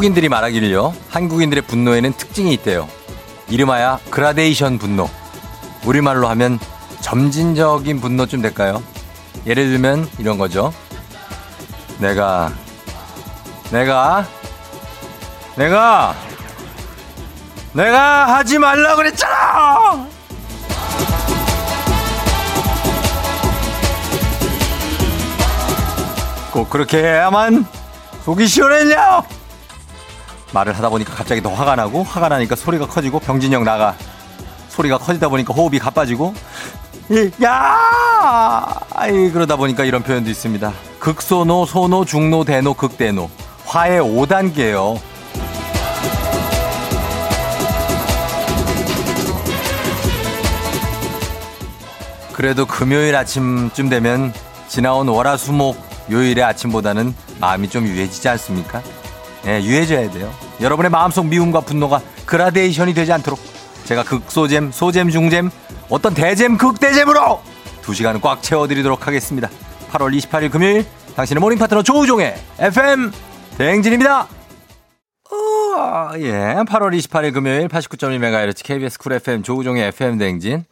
외국인들이 말하기를요, 한국인들의 분노에는 특징이 있대요. 이름하여 그라데이션 분노. 우리말로 하면 점진적인 분노쯤 될까요? 예를 들면 이런 거죠. 내가, 내가, 내가, 내가 하지 말라 그랬잖아! 꼭 그렇게 해야만 속이 시원했냐? 말을 하다 보니까 갑자기 더 화가 나고 화가 나니까 소리가 커지고 병진영 나가. 소리가 커지다 보니까 호흡이 가빠지고 야! 아이 그러다 보니까 이런 표현도 있습니다. 극소노 소노 중노 대노 극대노. 화의 5단계요. 그래도 금요일 아침쯤 되면 지나온 월화수목 요일의 아침보다는 마음이 좀 유해지지 않습니까? 예, 유해져야 돼요. 여러분의 마음속 미움과 분노가 그라데이션이 되지 않도록 제가 극소잼, 소잼, 중잼, 어떤 대잼, 극대잼으로 두 시간을 꽉 채워드리도록 하겠습니다. 8월 28일 금요일 당신의 morning 파트너 조우종의 FM 대행진입니다. 어, 예, 8월 28일 금요일 89.1MHz KBS 쿨 FM 조우종의 FM 대행진.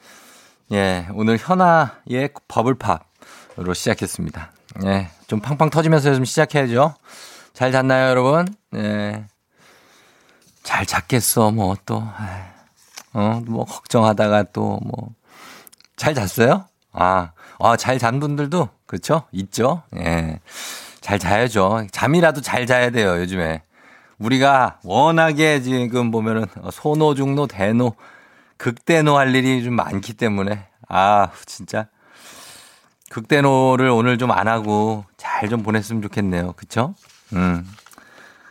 예, 오늘 현아의 버블팝으로 시작했습니다. 예, 좀 팡팡 터지면서 좀 시작해야죠. 잘 잤나요, 여러분? 예. 잘 잤겠어, 뭐, 또. 어, 뭐, 걱정하다가 또, 뭐. 잘 잤어요? 아, 아, 잘 잔 분들도, 그렇죠? 있죠? 예. 잘 자야죠. 잠이라도 잘 자야 돼요, 요즘에. 우리가 워낙에 지금 보면은, 소노, 중노, 대노, 극대노 할 일이 좀 많기 때문에, 아, 진짜. 극대노를 오늘 좀 안 하고 잘 좀 보냈으면 좋겠네요. 그쵸? 음.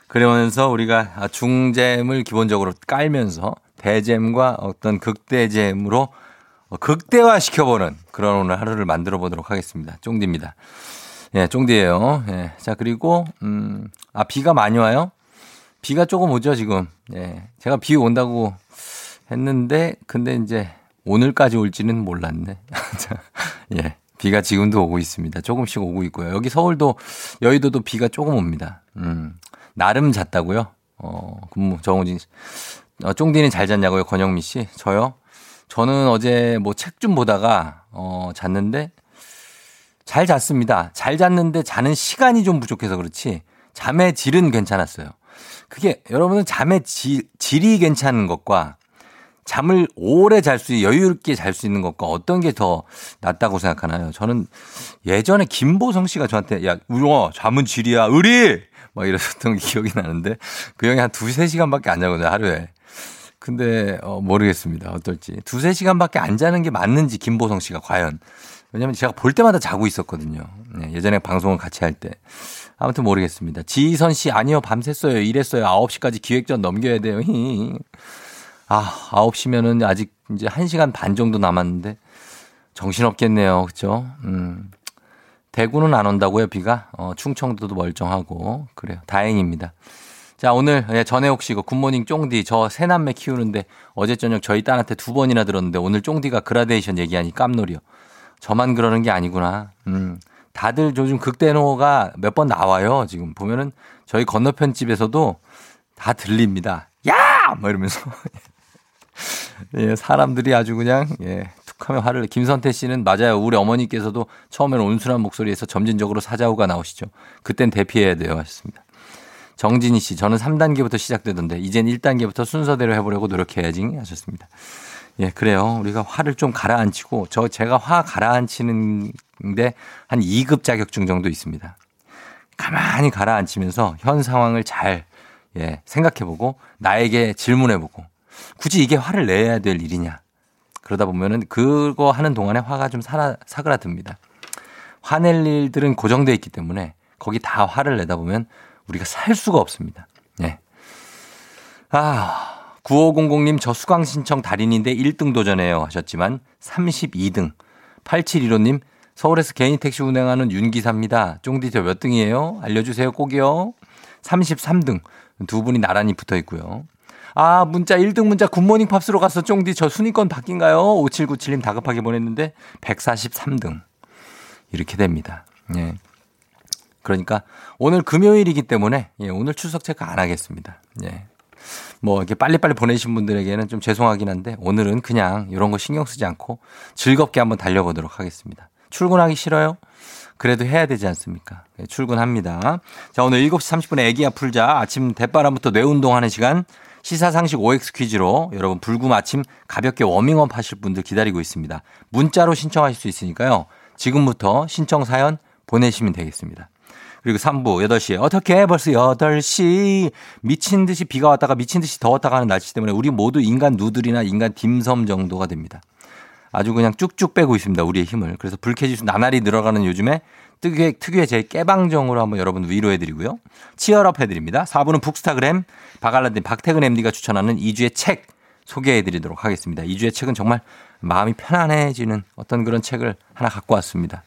그러면서 우리가 중잼을 기본적으로 깔면서 대잼과 어떤 극대잼으로 극대화 시켜보는 그런 오늘 하루를 만들어 보도록 하겠습니다. 쫑디입니다. 예, 쫑디예요 예. 자, 그리고, 음, 아, 비가 많이 와요? 비가 조금 오죠, 지금. 예. 제가 비 온다고 했는데, 근데 이제 오늘까지 올지는 몰랐네. 예. 비가 지금도 오고 있습니다. 조금씩 오고 있고요. 여기 서울도 여의도도 비가 조금 옵니다. 음. 나름 잤다고요? 어, 근무 정우진 씨. 어, 쫑디는 잘 잤냐고요? 권영미 씨. 저요? 저는 어제 뭐 책 좀 보다가 어, 잤는데 잘 잤습니다. 잘 잤는데 자는 시간이 좀 부족해서 그렇지 잠의 질은 괜찮았어요. 그게 여러분은 잠의 질, 질이 괜찮은 것과 잠을 오래 잘 수, 여유 있게 잘 수 있는 것과 어떤 게 더 낫다고 생각하나요? 저는 예전에 김보성 씨가 저한테 야, 우영아, 잠은 질이야. 의리! 막 이러셨던 기억이 나는데 그 형이 한 두세 시간밖에 안 자거든요, 하루에. 근데 어, 모르겠습니다. 어떨지. 두세 시간밖에 안 자는 게 맞는지 김보성 씨가 과연. 왜냐면 제가 볼 때마다 자고 있었거든요. 네, 예전에 방송을 같이 할 때. 아무튼 모르겠습니다. 지희선 씨 아니요. 밤샜어요. 일했어요. 9시까지 기획전 넘겨야 돼요. 아, 9시면은 아직 이제 1시간 반 정도 남았는데 정신없겠네요. 그죠? 음. 대구는 안 온다고요, 비가? 어, 충청도도 멀쩡하고. 그래요. 다행입니다. 자, 오늘 예, 전해옥 씨, 그 굿모닝 쫑디, 저 새남매 키우는데 어제 저녁 저희 딸한테 두 번이나 들었는데 오늘 쫑디가 그라데이션 얘기하니 깜놀이요. 저만 그러는 게 아니구나. 음. 다들 요즘 극대노가 몇 번 나와요. 지금 보면은 저희 건너편 집에서도 다 들립니다. 야! 뭐 이러면서. 예, 사람들이 아주 그냥, 예, 툭 하면 화를, 김선태 씨는 맞아요. 우리 어머니께서도 처음에는 온순한 목소리에서 점진적으로 사자우가 나오시죠. 그땐 대피해야 돼요. 하셨습니다. 정진희 씨, 저는 3단계부터 시작되던데, 이젠 1단계부터 순서대로 해보려고 노력해야지. 하셨습니다. 예, 그래요. 우리가 화를 좀 가라앉히고, 저, 제가 화 가라앉히는데 한 2급 자격증 정도 있습니다. 가만히 가라앉히면서 현 상황을 잘, 예, 생각해보고, 나에게 질문해보고, 굳이 이게 화를 내야 될 일이냐. 그러다 보면은 그거 하는 동안에 화가 좀 사라, 사그라듭니다. 화낼 일들은 고정되어 있기 때문에 거기 다 화를 내다 보면 우리가 살 수가 없습니다. 예. 아, 9500님 저 수강 신청 달인인데 1등 도전해요 하셨지만 32등. 8715님 서울에서 개인 택시 운행하는 윤기사입니다. 쫑디 저 몇 등이에요? 알려주세요 꼭이요. 33등. 두 분이 나란히 붙어 있고요. 아, 문자 1등 문자 굿모닝 팝스로 갔어. 쫑디 저 순위권 바뀐가요? 5797님 다급하게 보냈는데 143등. 이렇게 됩니다. 예. 그러니까 오늘 금요일이기 때문에 예, 오늘 출석 체크 안 하겠습니다. 예. 뭐 이렇게 빨리빨리 보내신 분들에게는 좀 죄송하긴 한데 오늘은 그냥 이런 거 신경 쓰지 않고 즐겁게 한번 달려보도록 하겠습니다. 출근하기 싫어요? 그래도 해야 되지 않습니까? 네, 출근합니다. 자, 오늘 7시 30분에 애기야 풀자. 아침 대바람부터 뇌 운동하는 시간. 시사상식 OX 퀴즈로 여러분 불금 아침 가볍게 워밍업 하실 분들 기다리고 있습니다. 문자로 신청하실 수 있으니까요. 지금부터 신청 사연 보내시면 되겠습니다. 그리고 3부 8시에 어떻게 벌써 8시 미친 듯이 비가 왔다가 미친 듯이 더웠다가 하는 날씨 때문에 우리 모두 인간 누들이나 인간 딤섬 정도가 됩니다. 아주 그냥 쭉쭉 빼고 있습니다. 우리의 힘을. 그래서 불쾌지수 나날이 늘어가는 요즘에 특유의, 특유의 제 깨방정으로 한번 여러분 위로해드리고요. 치열업 해드립니다. 4부는 북스타그램 박알라딘 박태근 MD가 추천하는 2주의 책 소개해드리도록 하겠습니다. 2주의 책은 정말 마음이 편안해지는 어떤 그런 책을 하나 갖고 왔습니다.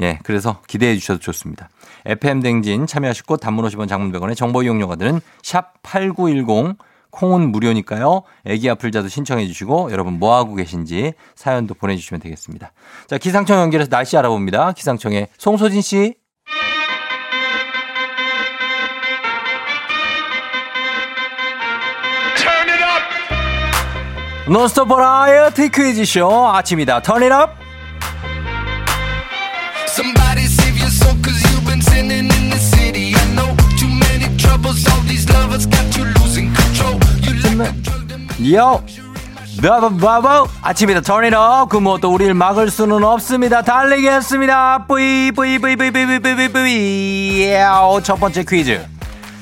예, 그래서 기대해 주셔도 좋습니다. FM 댕진 참여하시고 단문 50원 장문 100원의 정보 이용료가 드는 샵 8910 콩은 무료니까요. 애기 아플 자도 신청해 주시고 여러분 뭐 하고 계신지 사연도 보내주시면 되겠습니다. 자 기상청 연결해서 날씨 알아봅니다. 기상청의 송소진 씨. 노스톱 버라이어티 퀴즈쇼 아침이다 턴잇업 Somebody 요 바바바바 아침이다 턴잇업 그뭐 또 우리를 막을 수는 없습니다. 달리겠습니다. 뿌이 뿌이 뿌이 뿌이 뿌이 뿌이 뿌이 첫 번째 퀴즈.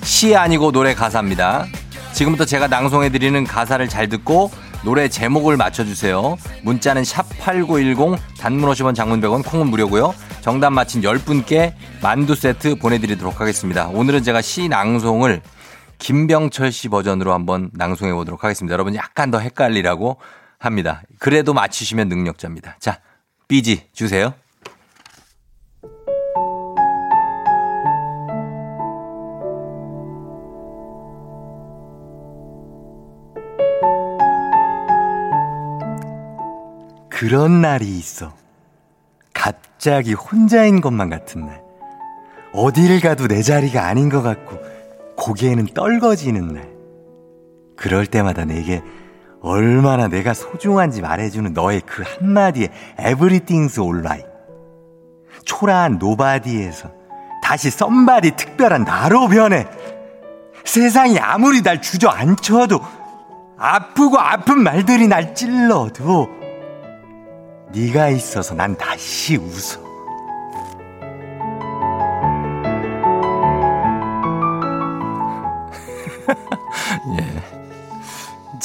시 아니고 노래 가사입니다. 지금부터 제가 낭송해드리는 가사를 잘 듣고 노래 제목을 맞춰주세요. 문자는 샵 8910 단문 50원 장문 100원 콩은 무료고요. 정답 맞힌 10분께 만두 세트 보내드리도록 하겠습니다. 오늘은 제가 시 낭송을 김병철 씨 버전으로 한번 낭송해 보도록 하겠습니다. 여러분 약간 더 헷갈리라고 합니다. 그래도 맞히시면 능력자입니다. 자, 삐지 주세요. 그런 날이 있어. 갑자기 혼자인 것만 같은 날. 어딜 가도 내 자리가 아닌 것 같고 고개는 떨거지는 날. 그럴 때마다 내게 얼마나 내가 소중한지 말해주는 너의 그 한마디에 Everything's alright. 초라한 nobody에서 다시 somebody 특별한 나로 변해. 세상이 아무리 날 주저앉혀도 아프고 아픈 말들이 날 찔러도 네가 있어서 난 다시 웃어.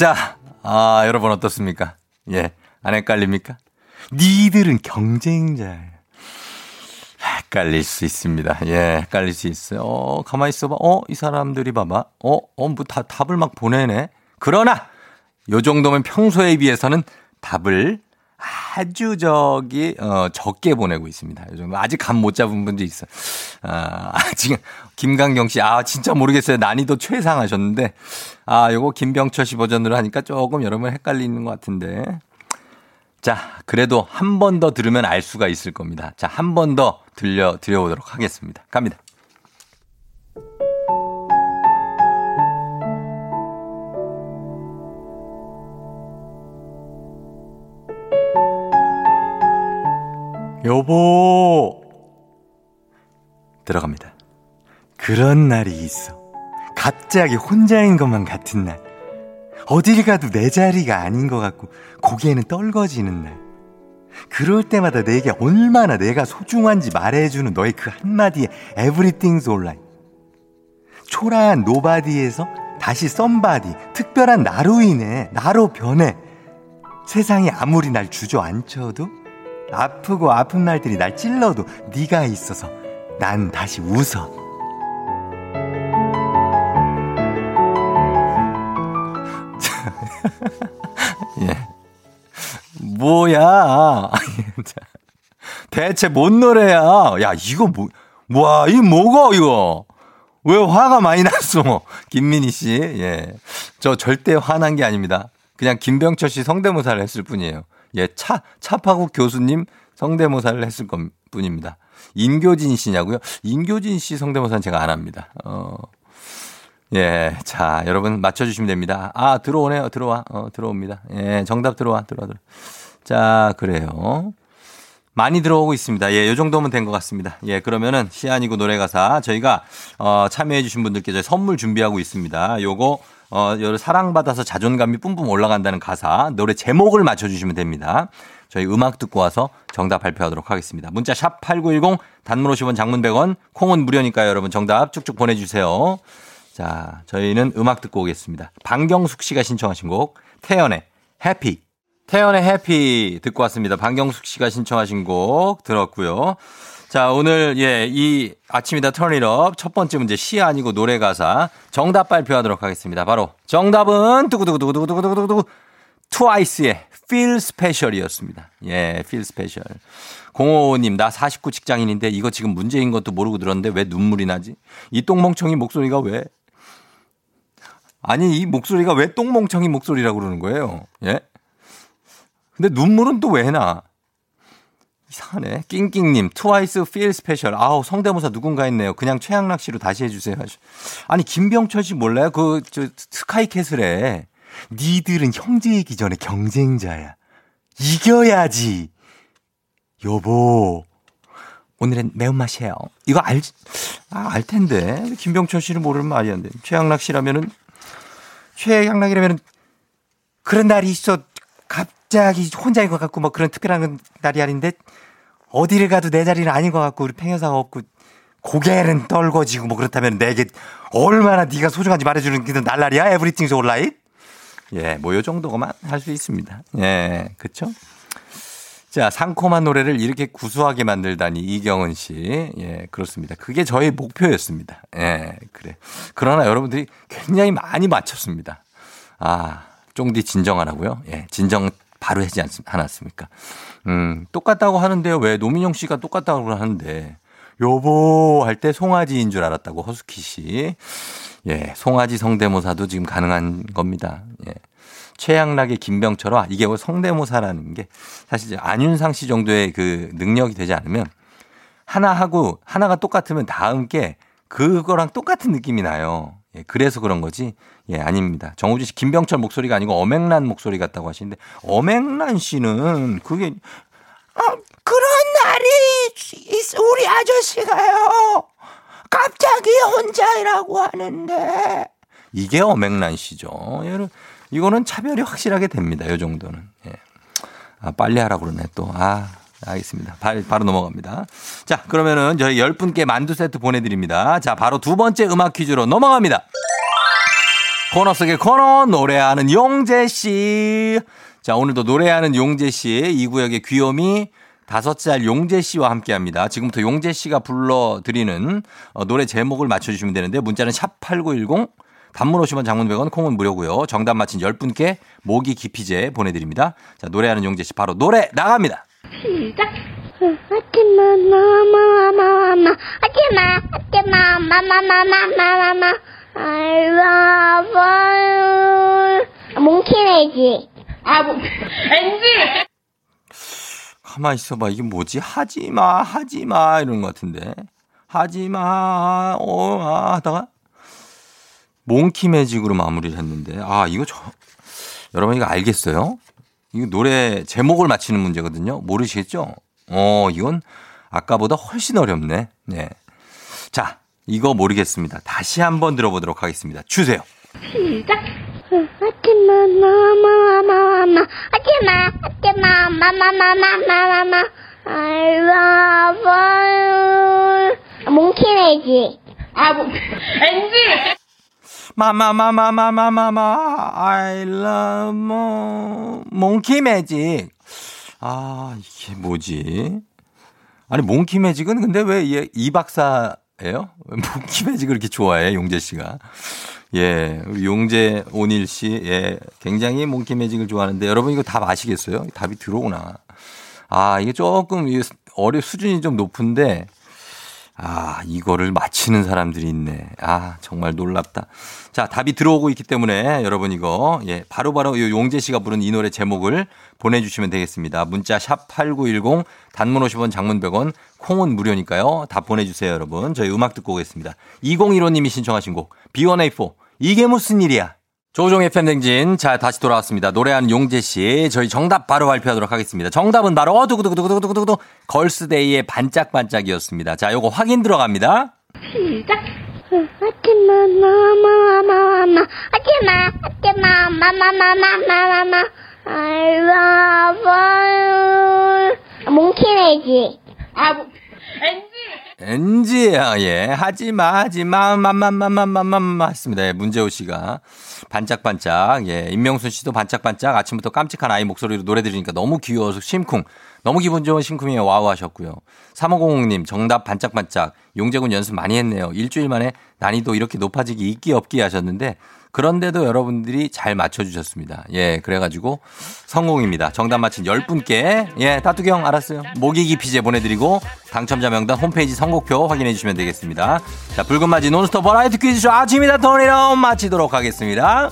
자, 아, 여러분 어떻습니까? 예. 안 헷갈립니까? 니들은 경쟁자예요. 헷갈릴 수 있습니다. 예, 헷갈릴 수 있어요. 어, 가만히 있어봐. 어, 이 사람들이 봐봐. 어, 어, 뭐 다, 답을 막 보내네. 그러나, 요 정도면 평소에 비해서는 답을 아주 저기 어 적게 보내고 있습니다. 요즘 아직 감 못 잡은 분도 있어. 아, 지금 김강경 씨, 아 진짜 모르겠어요. 난이도 최상하셨는데, 아 요거 김병철 씨 버전으로 하니까 조금 여러분 헷갈리는 것 같은데. 자, 그래도 한 번 더 들으면 알 수가 있을 겁니다. 자, 한 번 더 들려 드려보도록 하겠습니다. 갑니다. 여보 들어갑니다. 그런 날이 있어. 갑자기 혼자인 것만 같은 날. 어딜 가도 내 자리가 아닌 것 같고 고개는 떨거지는 날. 그럴 때마다 내게 얼마나 내가 소중한지 말해주는 너의 그 한마디에 Everything's alright. 초라한 nobody에서 다시 somebody, 특별한 나로 인해 나로 변해. 세상이 아무리 날 주저앉혀도 아프고 아픈 날들이 날 찔러도 네가 있어서 난 다시 웃어. 예. 뭐야. 대체 뭔 노래야? 야, 이거 뭐, 와, 이 뭐가, 이거? 왜 화가 많이 났어? 김민희 씨. 예. 저 절대 화난 게 아닙니다. 그냥 김병철 씨 성대모사를 했을 뿐이에요. 예, 차, 차파국 교수님 성대모사를 했을 것 뿐입니다. 인교진 씨냐고요? 인교진 씨 성대모사는 제가 안 합니다. 어. 예. 자, 여러분 맞춰주시면 됩니다. 아, 들어오네요. 들어와. 어, 들어옵니다. 예. 정답 들어와. 들어와. 들어와. 자, 그래요. 많이 들어오고 있습니다. 예, 요 정도면 된 것 같습니다. 예, 그러면은 시 아니고 노래 가사 저희가 어, 참여해 주신 분들께 저희 선물 준비하고 있습니다. 요거 어, 요 사랑받아서 자존감이 뿜뿜 올라간다는 가사 노래 제목을 맞춰주시면 됩니다. 저희 음악 듣고 와서 정답 발표하도록 하겠습니다. 문자 샵 8910 단문 50원 장문 100원 콩은 무료니까요. 여러분 정답 쭉쭉 보내주세요. 자, 저희는 음악 듣고 오겠습니다. 방경숙 씨가 신청하신 곡 태연의 해피 태연의 해피 듣고 왔습니다. 방경숙 씨가 신청하신 곡 들었고요. 자, 오늘 예, 이 아침이다 턴이업 첫 번째 문제 시 아니고 노래 가사 정답 발표하도록 하겠습니다. 바로 정답은 두구두구두구두구두구두구 트와이스의 Feel Special이었습니다. 예, Feel Special. 055님, 나 49 직장인인데 이거 지금 문제인 것도 모르고 들었는데 왜 눈물이 나지? 이 똥멍청이 목소리가 왜? 아니, 이 목소리가 왜 똥멍청이 목소리라고 그러는 거예요? 예? 근데 눈물은 또 왜 나? 이상하네. 낑낑님, 트와이스 Feel Special. 아우, 성대모사 누군가 했네요. 그냥 최양락 씨로 다시 해주세요. 아니, 김병철 씨 몰라요? 그, 저, 스카이캐슬에. 니들은 형제이기 전에 경쟁자야. 이겨야지. 여보. 오늘은 매운맛이에요. 이거 알, 아, 알 텐데. 김병철 씨를 모르는 말이 안 돼. 최양락 씨라면은, 최양락이라면은, 그런 날이 있어. 갑, 갑자기 혼자인 것 같고 뭐 그런 특별한 날이 아닌데 어디를 가도 내 자리는 아닌 것 같고 우리 팽여사가 없고 고개는 떨궈지고 뭐 그렇다면 내게 얼마나 네가 소중한지 말해주는 게 날라리야 에브리띵스 온라인 예, 뭐 요 정도만 할 수 있습니다. 예, 그쵸? 자, 상콤한 노래를 이렇게 구수하게 만들다니 이경은 씨. 예, 그렇습니다. 그게 저의 목표였습니다. 예, 그래. 그러나 여러분들이 굉장히 많이 맞췄습니다. 아, 쫑디 진정하라고요? 예, 진정 바로 하지 않았습니까? 음, 똑같다고 하는데요. 왜 노민영 씨가 똑같다고 하는데 여보 할 때 송아지인 줄 알았다고 허수키 씨. 예, 송아지 성대모사도 지금 가능한 겁니다. 예. 최양락의 김병철화 이게 뭐 성대모사라는 게 사실 안윤상 씨 정도의 그 능력이 되지 않으면 하나 하고 하나가 똑같으면 다음 게 그거랑 똑같은 느낌이 나요. 예, 그래서 그런 거지. 예, 아닙니다. 정우진 씨 김병철 목소리가 아니고 어맹란 목소리 같다고 하시는데 어맹란 씨는 그게 아, 그런 날이 우리 아저씨가요. 갑자기 혼자라고 하는데 이게 어맹란 씨죠. 여러분 이거는 차별이 확실하게 됩니다. 요 정도는. 예. 아, 빨리 하라고 그러네 또. 아, 알겠습니다. 바로 넘어갑니다. 자, 그러면은 저희 10분께 만두 세트 보내드립니다. 자, 바로 두 번째 음악 퀴즈로 넘어갑니다. 코너 속의 코너 노래하는 용재 씨. 자, 오늘도 노래하는 용재 씨, 이 구역의 귀요미 다섯 살 용재 씨와 함께 합니다. 지금부터 용재 씨가 불러드리는 어, 노래 제목을 맞춰주시면 되는데 문자는 샵8910 단문 오시면 장문 100원 콩은 무료고요. 정답 맞힌 10분께 모기 기피제 보내드립니다. 자, 노래하는 용재 씨 바로 노래 나갑니다. 시작. 하지마, 마마 마마. 하지마, 하지마, 마마 마마 마마. I love you. 몽키네지. 아, 뭐, 엔지! 가만 있어봐. 이게 뭐지? 하지마, 하지마. 이런 것 같은데. 하지마, 어, 아, 하다가. 몽키 매직으로 마무리를 했는데. 아, 이거 저, 여러분 이거 알겠어요? 이거 노래 제목을 맞히는 문제거든요. 모르시겠죠? 어, 이건 아까보다 훨씬 어렵네. 네. 자, 이거 모르겠습니다. 다시 한번 들어보도록 하겠습니다. 주세요. 시작. 하지마, 마마 마마. 하지마, 하지마, 마마 마마 마마. I love you. 몽키네지. 아, 뭐, 엔지! 마마마마마마마마 I love 몽키 매직. 아, 이게 뭐지? 아니, 몽키 매직은 근데 왜 이 박사예요? 몽키 매직을 그렇게 좋아해, 용재 씨가. 예, 우리 용재 오닐 씨, 예, 굉장히 몽키 매직을 좋아하는데 여러분 이거 답 아시겠어요? 답이 들어오나. 아, 이게 조금 어려 수준이 좀 높은데 아, 이거를 맞히는 사람들이 있네. 아, 정말 놀랍다. 자, 답이 들어오고 있기 때문에 여러분 이거, 예, 바로바로 바로 용재 씨가 부른 이 노래 제목을 보내주시면 되겠습니다. 문자 샵 8910, 단문 50원, 장문 100원, 콩은 무료니까요. 다 보내주세요, 여러분. 저희 음악 듣고 오겠습니다. 2015님이 신청하신 곡, B1A4. 이게 무슨 일이야? 조종의 팬댕진. 자, 다시 돌아왔습니다. 노래하는 용재 씨. 저희 정답 바로 발표하도록 하겠습니다. 정답은 바로, 두구두구두구두구두구, 걸스데이의 반짝반짝이었습니다. 자, 요거 확인 들어갑니다. 시작. 하지마, 마마 마마. 하지마, 하지마, 마마 마마 마마. I love you. 몽키네지. 아, 뭐, 엔지! 엔지야, 예. 하지마, 하지마, 마마마마마마마 했습니다. 예, 문재호 씨가. 반짝반짝. 예. 임명순 씨도 반짝반짝. 아침부터 깜찍한 아이 목소리로 노래 들으니까 너무 귀여워서 심쿵. 너무 기분 좋은 심쿵이에요. wow 하셨고요. 3500님, 정답 반짝반짝. 용재군 연습 많이 했네요. 일주일 만에 난이도 이렇게 높아지기 있기 없기 하셨는데, 그런데도 여러분들이 잘 맞춰주셨습니다. 예, 그래가지고 성공입니다. 정답 맞힌 10분께, 예, 따뚜기 형 알았어요. 모기 기피제 보내드리고, 당첨자 명단 홈페이지 선곡표 확인해 주시면 되겠습니다. 자, 불금 맞이 논스톱 버라이어티 퀴즈쇼 아침이다 토니로 마치도록 하겠습니다.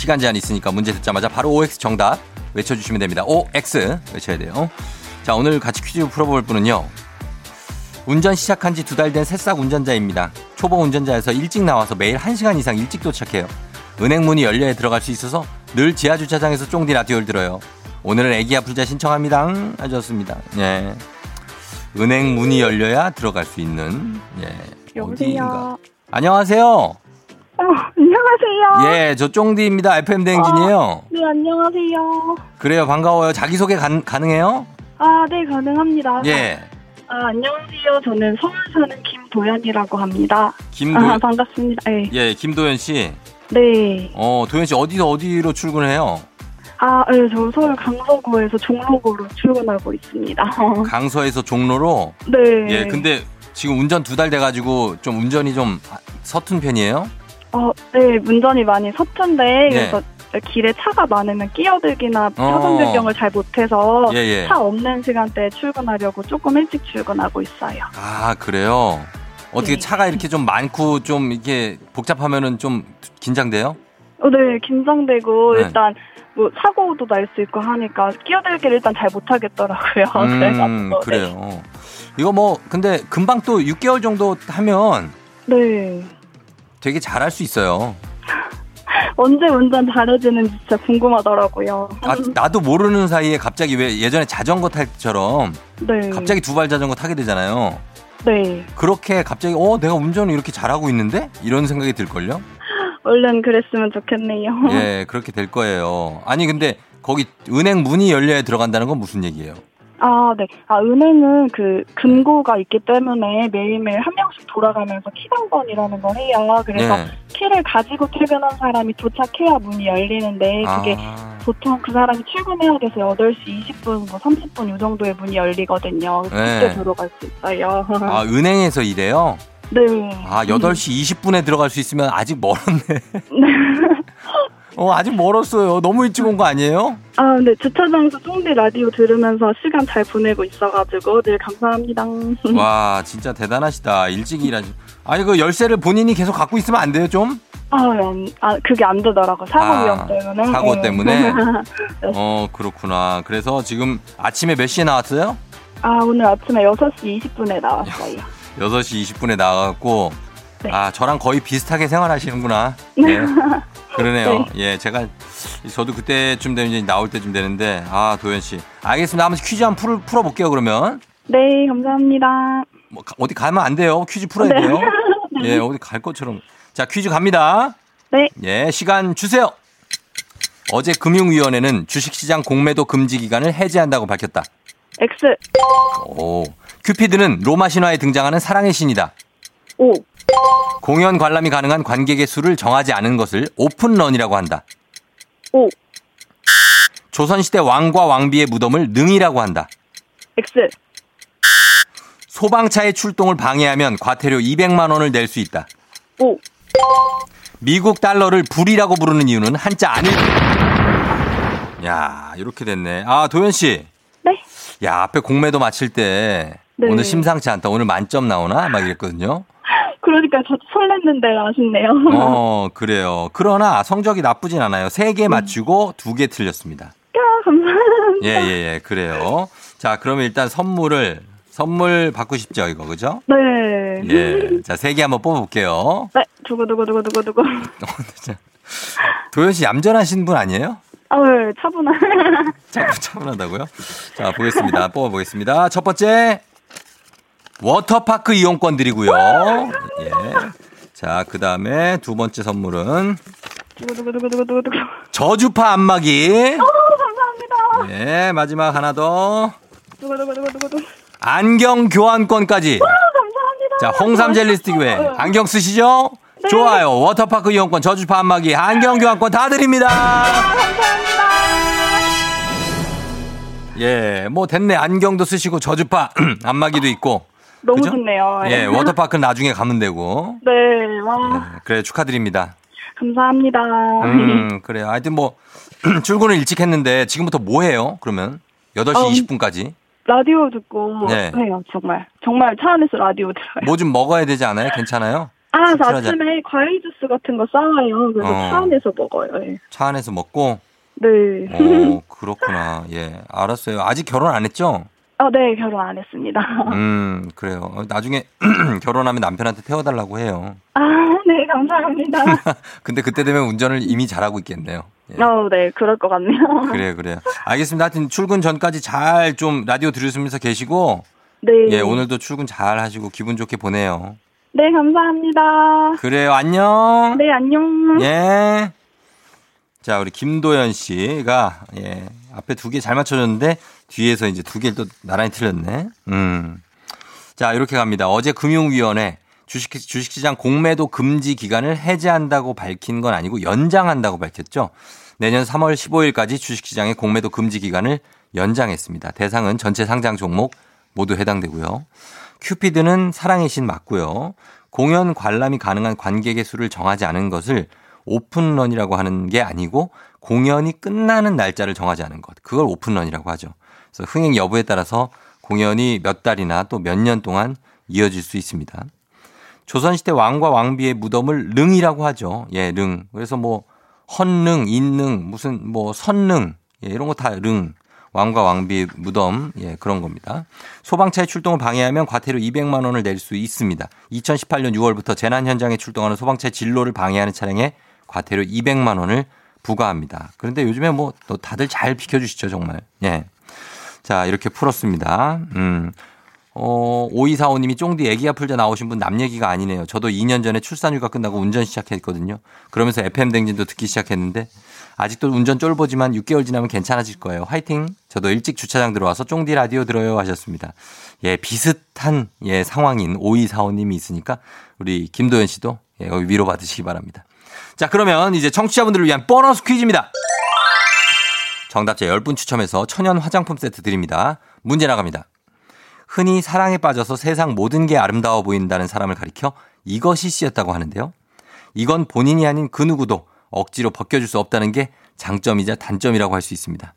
시간 제한 있으니까 문제 듣자마자 바로 OX 정답 외쳐주시면 됩니다. OX 외쳐야 돼요. 자 오늘 같이 퀴즈 풀어볼 분은요. 운전 시작한 지 두 달 된 새싹 운전자입니다. 초보 운전자에서 일찍 나와서 매일 1시간 이상 일찍 도착해요. 은행 문이 열려야 들어갈 수 있어서 늘 지하 주차장에서 쫑디 라디오를 들어요. 오늘은 애기야 풀자 신청합니다. 아좋습니다 예. 은행 문이 열려야 들어갈 수 있는 예. 여보세요. 어디인가. 안녕하세요. 어, 안녕하세요. 예, 저 쫑디입니다. FM 댕진이에요. 네, 안녕하세요. 그래요, 반가워요. 자기소개 가, 가능해요? 아, 네, 가능합니다. 예. 아, 안녕하세요. 저는 서울 사는 김도연이라고 합니다. 김도, 아, 반갑습니다. 네. 예, 김도현 씨. 네. 어, 도현 씨 어디서 어디로 출근해요? 아, 네, 저 서울 강서구에서 종로구로 출근하고 있습니다. 강서에서 종로로. 네. 예, 근데 지금 운전 두 달 돼가지고 좀 운전이 좀 서툰 편이에요? 어, 네, 운전이 많이 서툰데, 예. 그래서 길에 차가 많으면 끼어들기나 어. 차선 변경을 잘 못해서 예, 예. 차 없는 시간대에 출근하려고 조금 일찍 출근하고 있어요. 아, 그래요? 어떻게 네. 차가 이렇게 좀 많고 좀 이렇게 복잡하면은 좀 긴장돼요? 어, 네, 긴장되고 네. 일단 뭐 사고도 날 수 있고 하니까 끼어들기를 일단 잘 못하겠더라고요. 음, 그래요. 이거 뭐, 근데 금방 또 6개월 정도 하면 네. 네. 되게 잘할 수 있어요. 언제 운전 잘해지는지 진짜 궁금하더라고요. 아, 나도 모르는 사이에 갑자기 왜 예전에 자전거 탈 때처럼 네. 갑자기 두 발 자전거 타게 되잖아요. 네. 그렇게 갑자기 어 내가 운전을 이렇게 잘하고 있는데 이런 생각이 들걸요? 얼른 그랬으면 좋겠네요. 예, 그렇게 될 거예요. 아니 근데 거기 은행 문이 열려야 들어간다는 건 무슨 얘기예요? 아, 네. 아, 은행은 그 금고가 있기 때문에 매일매일 한 명씩 돌아가면서 키당번이라는 걸 해요. 그래서 예. 키를 가지고 퇴근한 사람이 도착해야 문이 열리는데 그게 아, 보통 그 사람이 출근해야 돼서 8시 20분, 뭐 30분 요 정도에 문이 열리거든요. 그때 네. 들어갈 수 있어요. 아, 은행에서 일해요? 네. 아, 8시 20분에 들어갈 수 있으면 아직 멀었네. 어, 아직 멀었어요. 너무 일찍 온 거 아니에요? 아, 근데 주차장에서 쫑디 라디오 들으면서 시간 잘 보내고 있어가지고 늘 감사합니다. 와, 진짜 대단하시다. 일찍 일하시. 아니, 그 열쇠를 본인이 계속 갖고 있으면 안 돼요, 좀? 아, 안, 아, 그게 안 되더라고. 사고 아, 위험 때문에. 사고 네. 때문에? 어, 그렇구나. 그래서 지금 아침에 몇 시에 나왔어요? 아, 오늘 아침에 6시 20분에 나왔어요. 6시 20분에 나와갖고, 네. 아, 저랑 거의 비슷하게 생활하시는구나. 네. 그러네요. 예, 제가, 저도 그때쯤 되면 이제 나올 때쯤 되는데, 아, 도현 씨. 알겠습니다. 한번 퀴즈 한번 풀, 풀어볼게요, 그러면. 네, 감사합니다. 뭐, 가- 어디 가면 안 돼요. 퀴즈 풀어야 네. 돼요. 예, 어디 갈 것처럼. 자, 퀴즈 갑니다. 네, 예, 시간 주세요. 어제 금융위원회는 주식시장 공매도 금지 기간을 해제한다고 밝혔다. X, 오. 큐피드는 로마 신화에 등장하는 사랑의 신이다. O, 공연 관람이 가능한 관객의 수를 정하지 않은 것을 오픈런이라고 한다. O, 조선시대 왕과 왕비의 무덤을 능이라고 한다. X, 소방차의 출동을 방해하면 과태료 200만 원을 낼 수 있다. O, 미국 달러를 불이라고 부르는 이유는 한자 아닐. 야, 이렇게 됐네. 아, 도현 씨. 네. 야, 앞에 공매도 마칠 때 네. 오늘 심상치 않다. 오늘 만점 나오나? 막 이랬거든요. 그러니까 저 설렜는데 아쉽네요. 어, 그래요. 그러나 성적이 나쁘진 않아요. 세 개 맞추고 두 개 틀렸습니다. 야, 감사합니다. 예, 예, 예. 그래요. 자, 그러면 일단 선물을 선물 받고 싶죠, 이거. 그죠? 네. 예. 자, 세 개 한번 뽑아 볼게요. 네, 두구두구두구두구두구. 도현 씨 얌전하신 분 아니에요? 아, 네, 차분한. 차, 차분하다고요? 자, 보겠습니다. 뽑아보겠습니다. 첫 번째, 워터파크 이용권 드리고요. 예. 자, 그 다음에 두 번째 선물은 두구두구두구두구두구. 저주파 안마기. 어, 감사합니다. 예, 마지막 하나 더. 안경 교환권까지. 감사합니다. 자, 홍삼 젤리 스틱 외 안경 쓰시죠? 좋아요. 워터파크 이용권, 저주파 안마기, 안경 교환권 다 드립니다. 예, 뭐 됐네. 안경도 쓰시고 저주파 안마기도 있고. 너무 그죠? 좋네요. 예, 워터파크 는 나중에 가면 되고. 네, 와, 예, 그래 축하드립니다. 감사합니다. 음, 그래요. 하여튼 뭐 출근을 일찍 했는데 지금부터 뭐 해요? 그러면 8시 어, 20분까지 라디오 듣고 네. 해요, 정말. 정말 차 안에서 라디오 들어요. 뭐 좀 먹어야 되지 않아요? 괜찮아요? 아, 저 아침에 과일 주스 같은 거 싸와요. 그래서 어. 차 안에서 먹어요. 예. 차 안에서 먹고. 네. 오, 그렇구나. 예, 알았어요. 아직 결혼 안 했죠? 아, 네, 결혼 안 했습니다. 음, 그래요. 어, 나중에 결혼하면 남편한테 태워달라고 해요. 아, 네, 감사합니다. 근데 그때 되면 운전을 이미 잘하고 있겠네요. 예. 어, 네, 그럴 것 같네요. 그래요, 그래요. 알겠습니다. 하여튼 출근 전까지 잘 좀 라디오 들으시면서 계시고, 네. 예, 오늘도 출근 잘 하시고 기분 좋게 보내요. 네, 감사합니다. 그래요, 안녕. 네, 안녕. 예. 자, 우리 김도연 씨가, 예, 앞에 두 개 잘 맞춰줬는데, 뒤에서 이제 두 개를 또 나란히 틀렸네. 음. 자, 이렇게 갑니다. 어제 금융위원회 주식, 주식시장 공매도 금지 기간을 해제한다고 밝힌 건 아니고 연장한다고 밝혔죠. 내년 3월 15일까지 주식시장의 공매도 금지 기간을 연장했습니다. 대상은 전체 상장 종목 모두 해당되고요. 큐피드는 사랑의 신 맞고요. 공연 관람이 가능한 관객의 수를 정하지 않은 것을 오픈런이라고 하는 게 아니고 공연이 끝나는 날짜를 정하지 않은 것. 그걸 오픈런이라고 하죠. 그래서 흥행 여부에 따라서 공연이 몇 달이나 또 몇 년 동안 이어질 수 있습니다. 조선시대 왕과 왕비의 무덤을 릉이라고 하죠. 예, 릉. 그래서 뭐 헌릉, 인릉, 무슨 뭐 선릉, 예, 이런 거 다 릉. 왕과 왕비의 무덤, 예, 그런 겁니다. 소방차의 출동을 방해하면 과태료 200만 원을 낼 수 있습니다. 2018년 6월부터 재난 현장에 출동하는 소방차의 진로를 방해하는 차량에 과태료 200만 원을 부과합니다. 그런데 요즘에 뭐 또 다들 잘 비켜주시죠, 정말. 예. 자, 이렇게 풀었습니다. 음. 어, 5245님이 쫑디 애기야 풀자 나오신 분 남 얘기가 아니네요. 저도 2년 전에 출산휴가 끝나고 운전 시작했거든요. 그러면서 FM댕진도 듣기 시작했는데 아직도 운전 쫄보지만 6개월 지나면 괜찮아질 거예요. 화이팅! 저도 일찍 주차장 들어와서 쫑디 라디오 들어요 하셨습니다. 예, 비슷한 예, 상황인 5245님이 있으니까 우리 김도현 씨도 예, 여기 위로 받으시기 바랍니다. 자, 그러면 이제 청취자분들을 위한 보너스 퀴즈입니다. 정답자 10분 추첨해서 천연 화장품 세트 드립니다. 문제 나갑니다. 흔히 사랑에 빠져서 세상 모든 게 아름다워 보인다는 사람을 가리켜 이것이 씨였다고 하는데요. 이건 본인이 아닌 그 누구도 억지로 벗겨줄 수 없다는 게 장점이자 단점이라고 할 수 있습니다.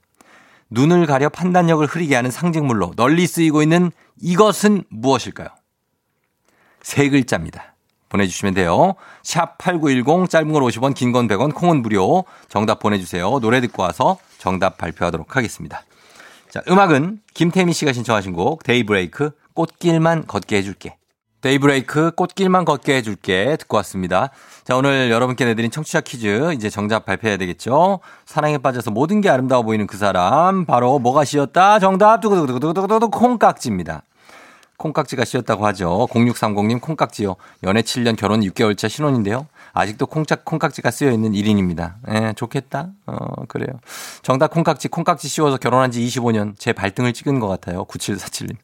눈을 가려 판단력을 흐리게 하는 상징물로 널리 쓰이고 있는 이것은 무엇일까요? 세 글자입니다. 보내주시면 돼요. 샵 8910 짧은 걸 50원 긴 건 100원 콩은 무료 정답 보내주세요. 노래 듣고 와서 정답 발표하도록 하겠습니다. 자 음악은 김태미 씨가 신청하신 곡 데이브레이크 꽃길만 걷게 해줄게. 데이브레이크 꽃길만 걷게 해줄게 듣고 왔습니다. 자, 오늘 여러분께 내드린 청취자 퀴즈 이제 정답 발표해야 되겠죠? 사랑에 빠져서 모든 게 아름다워 보이는 그 사람 바로 뭐가 씌었다? 정답 두구두구두구두구두구 콩깍지입니다. 콩깍지가 씌었다고 하죠. 0630님 콩깍지요. 연애 7년 결혼 6개월차 신혼인데요. 아직도 콩짝, 콩깍지가 쓰여 있는 1인입니다. 예, 좋겠다. 어, 그래요. 정답 콩깍지, 콩깍지 씌워서 결혼한 지 25년 제 발등을 찍은 것 같아요. 9747님.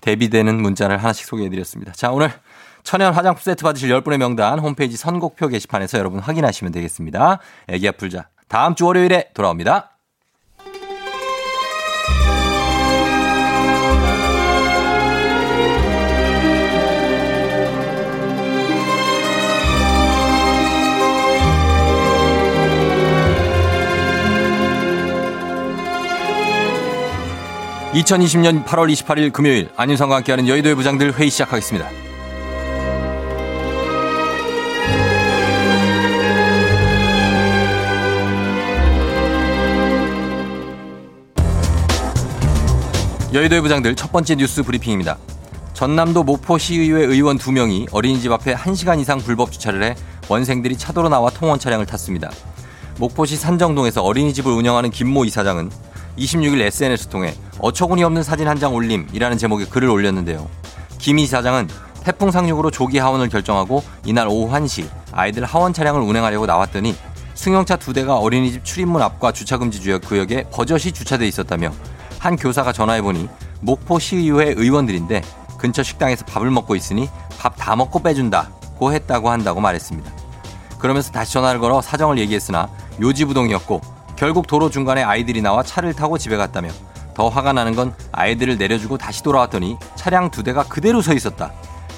대비되는 문자를 하나씩 소개해드렸습니다. 자, 오늘 천연 화장품 세트 받으실 10분의 명단 홈페이지 선곡표 게시판에서 여러분 확인하시면 되겠습니다. 애기야 풀자. 다음 주 월요일에 돌아옵니다. (2020년 8월 28일) 금요일 안윤상과 함께하는 여의도의 부장들 회의 시작하겠습니다. 여의도의 부장들 첫 번째 뉴스 브리핑입니다. 전남도 목포시의회 의원 2명이 어린이집 앞에 1시간 이상 불법 주차를 해 원생들이 차도로 나와 통원 차량을 탔습니다. 목포시 산정동에서 어린이집을 운영하는 김모 이사장은 26일 SNS 통해 어처구니 없는 사진 한 장 올림이라는 제목의 글을 올렸는데요. 김 이사장은 태풍 상륙으로 조기 하원을 결정하고 이날 오후 1시 아이들 하원 차량을 운행하려고 나왔더니 승용차 두 대가 어린이집 출입문 앞과 주차금지 구역에 버젓이 주차돼 있었다며 한 교사가 전화해보니 목포 시의회 의원들인데 근처 식당에서 밥을 먹고 있으니 밥 다 먹고 빼준다 고 했다고 한다고 말했습니다. 그러면서 다시 전화를 걸어 사정을 얘기했으나 요지부동이었고 결국 도로 중간에 아이들이 나와 차를 타고 집에 갔다며 더 화가 나는 건 아이들을 내려주고 다시 돌아왔더니 차량 두 대가 그대로 서 있었다.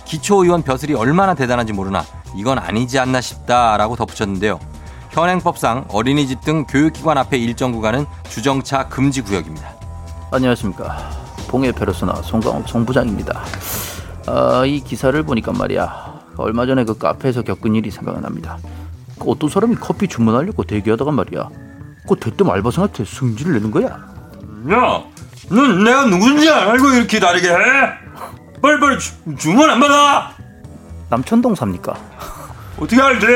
기초의원 벼슬이 얼마나 대단한지 모르나 이건 아니지 않나 싶다라고 덧붙였는데요. 현행법상 어린이집 등 교육기관 앞에 일정 구간은 주정차 금지 구역입니다. 안녕하십니까 봉해 페르소나 송강욱 송부장입니다 아, 이 기사를 보니까 말이야 얼마 전에 그 카페에서 겪은 일이 생각납니다 그 어떤 사람이 커피 주문하려고 대기하다가 말이야 그 대뜸 알바생한테 승질을 내는 거야 야, 넌 내가 누군지 알고 이렇게 기다리게 해? 빨리빨리 주, 주문 안 받아? 남천동 삽니까? 어떻게 알지?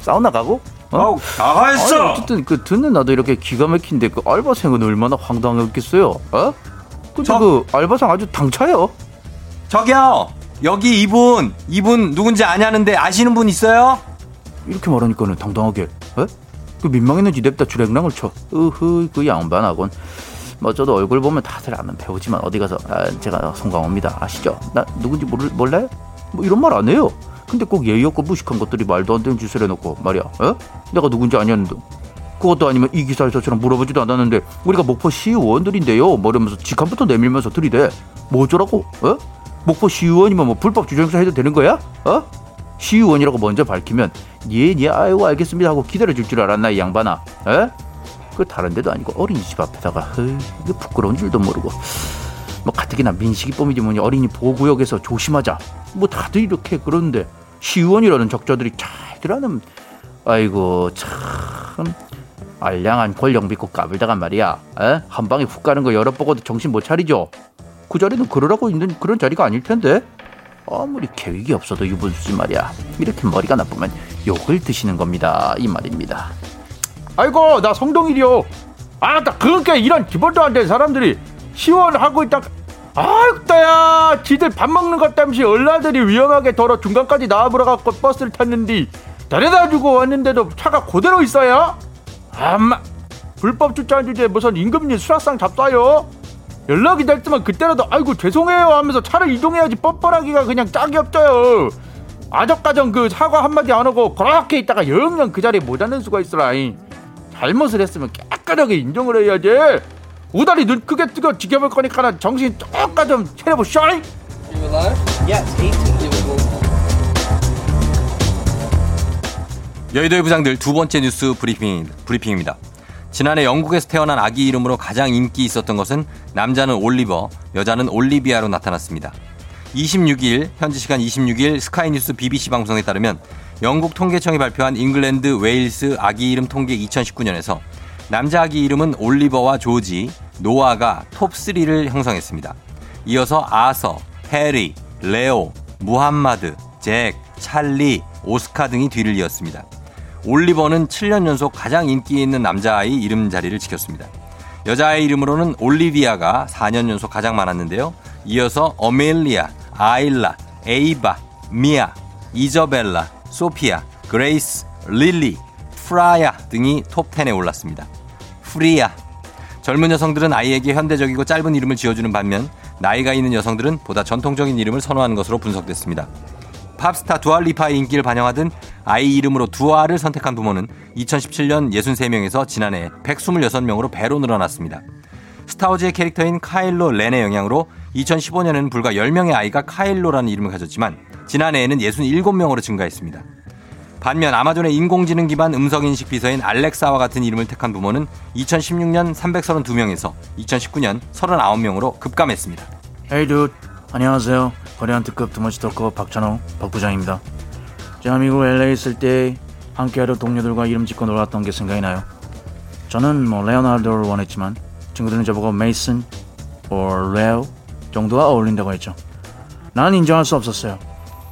사우나 가고? 어? 다 했어. 아니, 어쨌든 그 듣는 나도 이렇게 기가 막힌데 그 알바생은 얼마나 황당했겠어요? 어? 근데 저- 그 알바생 아주 당차요. 저기요 여기 이분 이분 누군지 아냐는데 아시는 분 있어요? 이렇게 말하니까는 당당하게. 에? 그 민망했는지 냅다 주랭랑을 쳐. 으흐 그 양반하곤. 뭐 저도 얼굴 보면 다들 아는 배우지만 어디 가서 아, 제가 송강호입니다 아시죠? 나 누군지 모를, 몰라요? 뭐 이런 말 안 해요. 근데 꼭 예의 없고 무식한 것들이 말도 안 되는 짓을 해놓고 말이야. 에? 내가 누군지 아냐는데 그것도 아니면 이 기사에서 처럼 물어보지도 않았는데 우리가 목포 시의원들인데요. 뭐 이러면서 직함부터 내밀면서 들이대. 뭐 어쩌라고? 어? 목포 시의원이면 뭐 불법 주정차 해도 되는 거야? 어? 시의원이라고 먼저 밝히면 예, 예, 아이고 알겠습니다 하고 기다려줄 줄 알았나 이 양반아? 에? 그 다른 데도 아니고 어린이집 앞에다가 이게 부끄러운 줄도 모르고 뭐 가뜩이나 민식이 뽐이지 뭐니 어린이 보호구역에서 조심하자 뭐 다들 이렇게 그러는데 시의원이라는 적자들이 잘들 아는 아이고 참 알량한 권력 믿고 까불다간 말이야 에? 한 방에 훅 가는 거 여러 보고도 정신 못 차리죠 그 자리는 그러라고 있는 그런 자리가 아닐 텐데 아무리 계획이 없어도 유분수 씨 말이야. 이렇게 머리가 나쁘면 욕을 드시는 겁니다. 이 말입니다. 아이고 나 성동일이요. 아나 그렇게 이런 기본도 안 된 사람들이 시원하고 있다. 아이고 따야. 지들 밥 먹는 것 땜시 얼라들이 위험하게 더러 중간까지 나와보러 갖고 버스를 탔는데 데려다 주고 왔는데도 차가 그대로 있어요? 아마 불법 주차한 주제에 무슨 임금님 수락상 잡사요 연락이 됐으면 그때라도 아이고 죄송해요 하면서 차를 이동해야지 뻔뻔하기가 그냥 짝이 없어요. 아적가정 그 사과 한마디 안 하고 그렇게 있다가 영영 그 자리에 못 앉는 수가 있으라잉 잘못을 했으면 깨끗하게 인정을 해야지. 우다리 눈 크게 뜨고 지켜볼 거니까 정신 똑바로 좀 차려보쇼 여의도의 부장들 두 번째 뉴스 브리핑, 브리핑입니다. 지난해 영국에서 태어난 아기 이름으로 가장 인기 있었던 것은 남자는 올리버, 여자는 올리비아로 나타났습니다. 26일, 현지 시간 26일 스카이뉴스 BBC 방송에 따르면 영국 통계청이 발표한 잉글랜드 웨일스 아기 이름 통계 2019년에서 남자 아기 이름은 올리버와 조지, 노아가 톱3를 형성했습니다. 이어서 아서, 해리, 레오, 무함마드, 잭, 찰리, 오스카 등이 뒤를 이었습니다. 올리버는 7년 연속 가장 인기 있는 남자아이 이름 자리를 지켰습니다. 여자아이 이름으로는 올리비아가 4년 연속 가장 많았는데요. 이어서 어멜리아, 아일라, 에이바, 미아, 이저벨라, 소피아, 그레이스, 릴리, 프라야 등이 톱10에 올랐습니다. 프리아. 젊은 여성들은 아이에게 현대적이고 짧은 이름을 지어주는 반면 나이가 있는 여성들은 보다 전통적인 이름을 선호하는 것으로 분석됐습니다. 팝스타 두알리파의 인기를 반영하듯 아이 이름으로 두아를 선택한 부모는 2017년 63명에서 지난해 126명으로 배로 늘어났습니다. 스타워즈의 캐릭터인 카일로 렌의 영향으로 2015년에는 불과 10명의 아이가 카일로라는 이름을 가졌지만 지난해에는 67명으로 증가했습니다. 반면 아마존의 인공지능 기반 음성인식 비서인 알렉사와 같은 이름을 택한 부모는 2016년 332명에서 2019년 39명으로 급감했습니다. Hey dude, 안녕하세요. 거래한 특급 두머치 토커 박찬호 박 부장입니다. 제가 미국 LA 있을 때 함께하던 동료들과 이름 짓고 놀았던 게 생각이 나요. 저는 뭐 레오나르도를 원했지만 친구들은 저보고 메이슨, or 레오 정도가 어울린다고 했죠. 난 인정할 수 없었어요.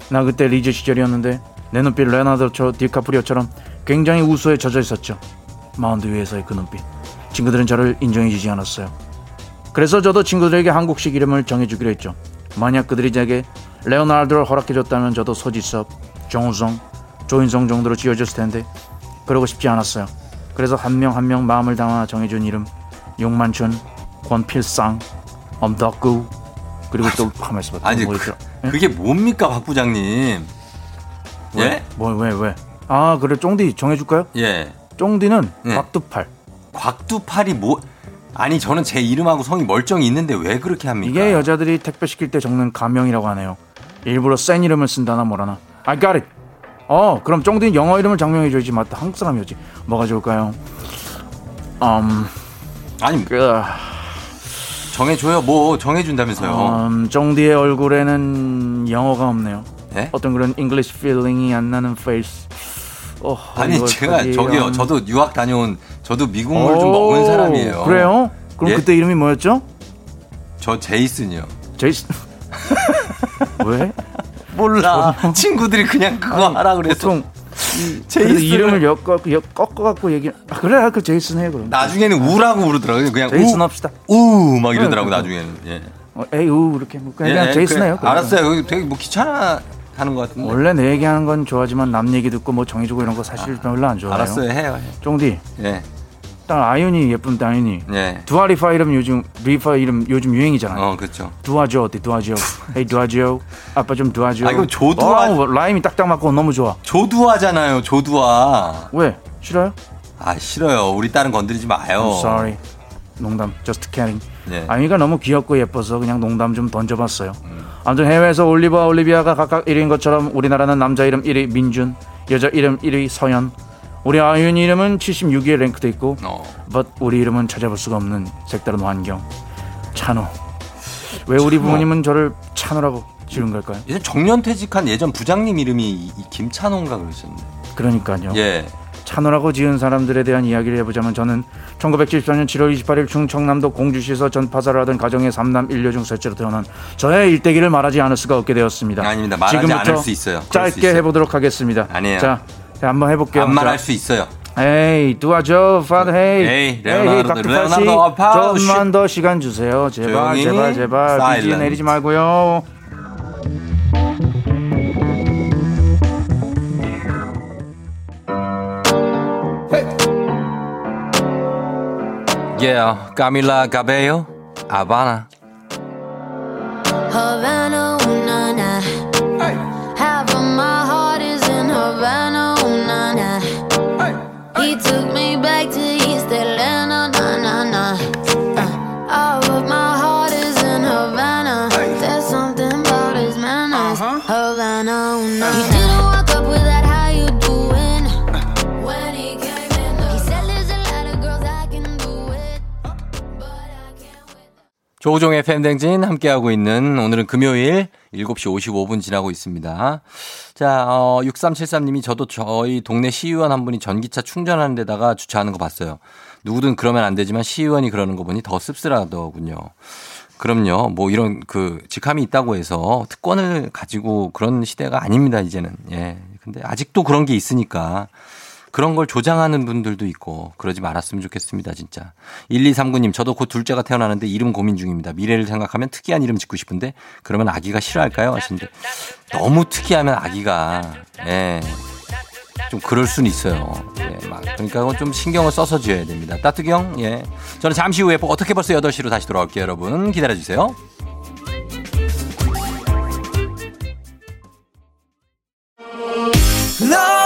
나 그때 리즈 시절이었는데 내 눈빛 레오나르도 디카프리오처럼 굉장히 우수에 젖어 있었죠. 마운드 위에서의 그 눈빛. 친구들은 저를 인정해주지 않았어요. 그래서 저도 친구들에게 한국식 이름을 정해주기로 했죠. 만약 그들이 제게 레오나르도를 허락해줬다면 저도 소지섭, 정우성, 조인성 정도로 지어줬을 텐데 그러고 싶지 않았어요. 그래서 한명 한 명 마음을 담아 정해준 이름 용만춘, 권필상, 엄덕구 그리고 또 하면서 아니 뭐 그? 예? 그게 뭡니까 박 부장님? 예? 뭐왜 왜? 아 그래 쫑디 정해줄까요? 예. 쫑디는 네. 곽두팔. 곽두팔이 뭐 아니 저는 제 이름하고 성이 멀쩡히 있는데 왜 그렇게 합니까? 이게 여자들이 택배 시킬 때 적는 가명이라고 하네요. 일부러 센 이름을 쓴다나 뭐라나. I got it. 어, 그럼 쫑디는 영어 이름을 장명해 줘야지. 맞다. 한국 사람이었지. 뭐가 좋을까요? 음, 아니 그, 정해 줘요 뭐 정해 준다면서요? 음, 쫑디의 얼굴에는 영어가 없네요. 예? 어떤 그런 English feeling이 안 나는 face. 어, 아니 제가 저기요 음. 저도 유학 다녀온 저도 미국물 좀 오, 먹은 사람이에요. 그래요? 그럼 예? 그때 이름이 뭐였죠? 저 제이슨이요. 제이슨. 왜? 몰라. 친구들이 그냥 그거 하라 그래서 보통 그래도 이름을 엮어 엮- 꺾어 갖고 얘기. 아, 그래, 그 제이슨 해 그럼. 나중에는 우라고 부르더라고요. 그냥 제이슨 우, 합시다. 우막 이러더라고 네, 나중에는. 예. 어, 에이 우 이렇게 뭐 그냥, 예, 예, 제이슨 그래. 해요. 그럼. 알았어요. 되게 뭐 귀찮아 하는 것 같은데. 원래 내 얘기하는 건 좋아하지만 남 얘기 듣고 뭐 정해주고 이런 거 사실 별로 안 좋아해요. 알았어요. 해요. 해. 쫑디, 예. 딸 아윤이 예쁜 딸 아윤이. 예. 두아리파 이름 요즘 리파 이름 요즘 유행이잖아요. 어, 그렇죠. 두아줘 어때 두아줘? 에이 두아줘. 아빠 좀 두아줘. 아, 이거 조두아- 어, 라임이 딱딱 맞고 너무 좋아. 조두아잖아요. 조두아. 왜 싫어요? 아, 싫어요. 우리 딸은 건드리지 마요. I'm sorry. 농담, just kidding. 예. 아미가 너무 귀엽고 예뻐서 그냥 농담 좀 던져봤어요. 음. 아무튼 해외에서 올리버와 올리비아가 각각 1위인 것처럼 우리나라는 남자 이름 1위 민준, 여자 이름 1위 서연, 우리 아윤 이름은 76위에 랭크돼 있고, 어. but 우리 이름은 찾아볼 수가 없는 색다른 환경. 찬호. 왜 우리 부모님은 저를 찬호라고 지은 걸까요? 예전 정년퇴직한 예전 부장님 이름이 이- 이 김찬호인가 그러셨는데. 그러니까요. 예. 찬호라고 지은 사람들에 대한 이야기를 해보자면 저는 1974년 7월 28일 충청남도 공주시에서 전파사를 하던 가정의 3남 1녀 중 셋째로 태어난 저의 일대기를 말하지 않을 수가 없게 되었습니다. 아닙니다. 말하지 않을 수 있어요. 그럴 수 짧게 있어요. 해보도록 하겠습니다. 아니에요. 자, 자, 한번 해볼게요. 안 말할 자, 수 있어요. 에이, 도와줘, 파드, hey. 에이, 레오나르도, 레오나르도. 아파. 좀만 더 시간 주세요. 제발. 제발, 제발. BG 내리지 말고요. Yeah, Camila Cabello, Havana. He took me back to East Atlanta, nah, nah, nah. Uh, all of my heart is in Havana. There's something about his manners. Havana, oh, no. He didn't walk up with that, how you doing? When he came in, he said there's a lot of girls I can do it. But I can't with 조우종의 팬댕진 함께하고 있는 오늘은 금요일 7시 55분 지나고 있습니다. 자, 어, 6373님이 저도 저희 동네 시의원 한 분이 전기차 충전하는 데다가 주차하는 거 봤어요. 누구든 그러면 안 되지만 시의원이 그러는 거 보니 더 씁쓸하더군요. 그럼요. 뭐 이런 그 직함이 있다고 해서 특권을 가지고 그런 시대가 아닙니다, 이제는. 예. 근데 아직도 그런 게 있으니까 그런 걸 조장하는 분들도 있고 그러지 말았으면 좋겠습니다, 진짜. 1239님, 저도 곧 둘째가 태어나는데 이름 고민 중입니다. 미래를 생각하면 특이한 이름 짓고 싶은데 그러면 아기가 싫어할까요? 하시는데 너무 특이하면 아기가 예. 좀 그럴 수는 있어요. 예, 막 그러니까 그건 좀 신경을 써서 지어야 됩니다. 따뜻이 형, 예. 저는 잠시 후에 어떻게 벌써 8시로 다시 돌아올게요, 여러분. 기다려 주세요. 넌날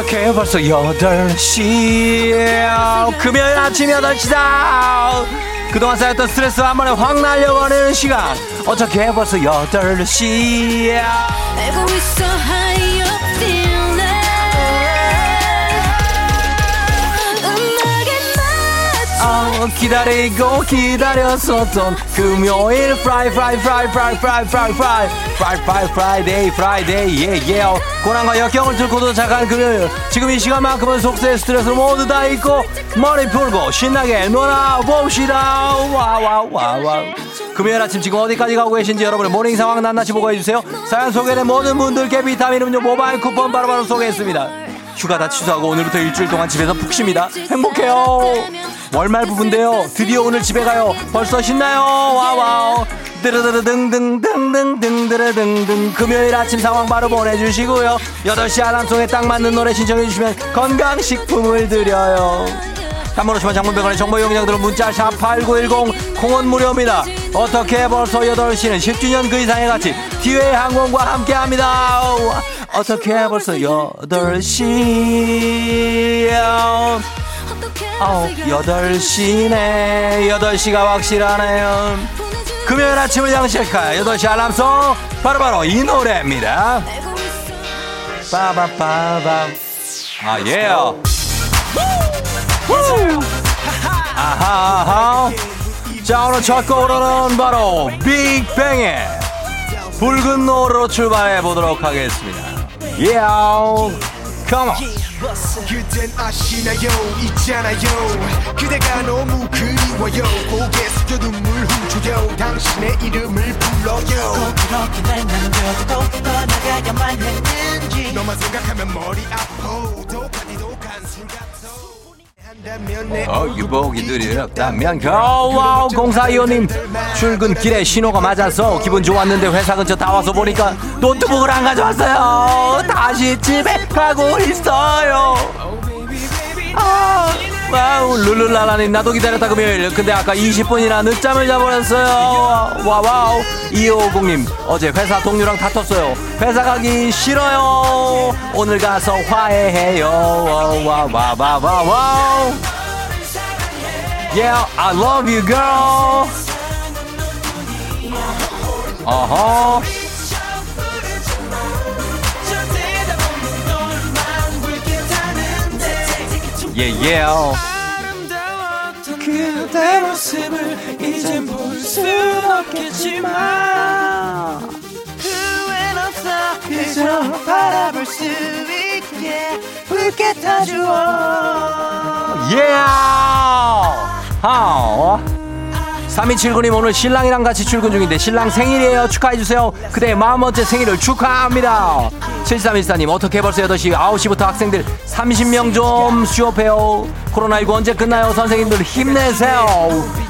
어떻게 벌써 8시 금요일 아침 8시다. 그동안 쌓였던 스트레스 한 번에 확 날려버리는 시간. 어떻게 벌써 8시야 알고 있어 how you feeling 음악에 맞춰. 어, 기다리고 기다렸었던 금요일. Fri Fri Fri Fri Fri Fri Fri Fri Fri Friday Friday 예예 고난과 역경을 뚫고 도착한 금요일 지금 이 시간만큼은 속세 스트레스 모두 다 잊고 머리 풀고 신나게 놀아봅시다 와와와와 금요일 아침 지금 어디까지 가고 계신지 여러분의 모닝 상황 낱낱이 보고해주세요 사연 소개된 모든 분들께 비타민 음료 모바일 쿠폰 바로바로 소개했습니다 휴가 다 취소하고 오늘부터 일주일 동안 집에서 푹 쉽니다. 행복해요. 월말 부부인데요. 드디어 오늘 집에 가요. 벌써 신나요. 와와우. 드르드르등등등등등드르등등 금요일 아침 상황 바로 보내주시고요. 8시 알람송에 딱 맞는 노래 신청해주시면 건강식품을 드려요. 단문호시만 장문백원의 정보 이용자들은 문자 샵 8910 공원 무료입니다. 어떻게 벌써 8시는 10주년 그 이상의 가치 티웨이 항공과 함께합니다. 어떻게 벌써 8시 아홉 8시네 8시가 확실하네요. 금요일 아침을 양식할 8시 알람송 바로바로 이 노래입니다. 빠바빠밤 아 예요. 아하하. 자, 오늘 첫 곡으로는 바로 빅뱅의 붉은 노을로 출발해 보도록 하겠습니다. Come on. 그댄 아시나요? 있잖아요. 그대가 너무 그리워요. 고개 숙여 눈물 훔쳐요. 당신의 이름을 불러요. 꼭 그렇게 날 남겨도 떠나가야만 했는지. 너만 생각하면 머리 아파 어기 보기 드렸다면 겨우 공사이호님 출근길에 신호가 맞아서 기분 좋았는데 회사 근처 다 와서 보니까 노트북을 안 가져왔어요. 다시 집에 가고 있어요. 아, wow 룰루라라님 나도 기다렸다 금요일. 근데 아까 20분이나 늦잠을 자버렸어요. 와와우. 2550님 어제 회사 동료랑 다퉜어요. 회사 가기 싫어요. 오늘 가서 화해해요. 와와와와와우. Yeah, I love you, girl. 어허. Yeah, yeah. 그대 모습을 이젠 볼수 없겠지만 후회는 없어 그저 바라볼 수 있게 붉게 타주어 Yeah. 3279님 오늘 신랑이랑 같이 출근 중인데 신랑 생일이에요. 축하해주세요. 그대 마음 어째 생일을 축하합니다. 7314님 어떻게 벌써 8시 9시부터 학생들 30명 좀 수업해요 코로나19 언제 끝나요? 선생님들 힘내세요.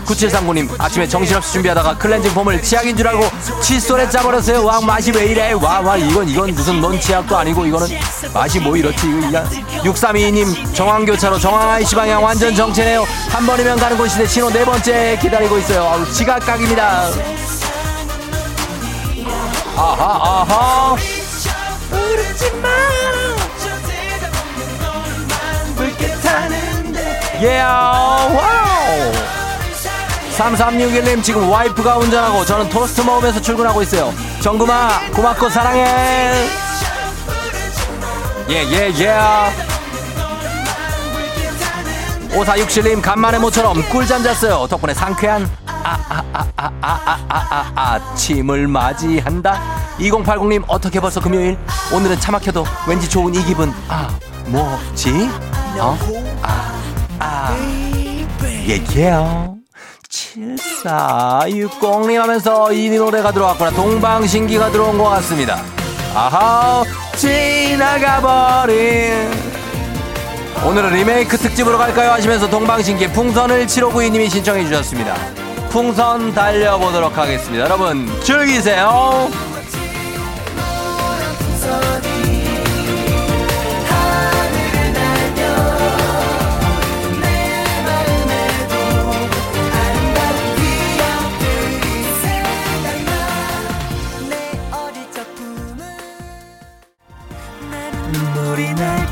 9739님 아침에 정신없이 준비하다가 클렌징 폼을 치약인 줄 알고 칫솔에 짜버렸어요. 와 맛이 왜 이래? 와 와 이건 이건 무슨 넌 치약도 아니고 이거는 맛이 뭐 이렇지? 이거 6322님 정황교차로 정황 IC 방향 완전 정체네요. 한 번이면 가는 곳인데 신호 네 번째 기다리고 있어요. 아우 지각각입니다. 아하 아하 yeah wow. 3361님 지금 와이프가 운전하고 저는 토스트 먹으면서 출근하고 있어요. 정구마 고맙고 사랑해. 예예예 yeah, yeah, 5467님 간만에 모처럼 꿀잠 잤어요. 덕분에 상쾌한 아아아아아아아 아, 아, 아, 침을 맞이한다. 2080님 어떻게 벌써 금요일? 오늘은 차 막혀도 왠지 좋은 이 기분. 아 뭐지? 어? 아. 예예요 7460님 하면서 이 노래가 들어왔구나. 동방신기가 들어온 것 같습니다. 아하 지나가버린. 오늘은 리메이크 특집으로 갈까요? 하시면서 동방신기의 풍선을 7592님이 신청해 주셨습니다. 풍선 달려보도록 하겠습니다. 여러분 즐기세요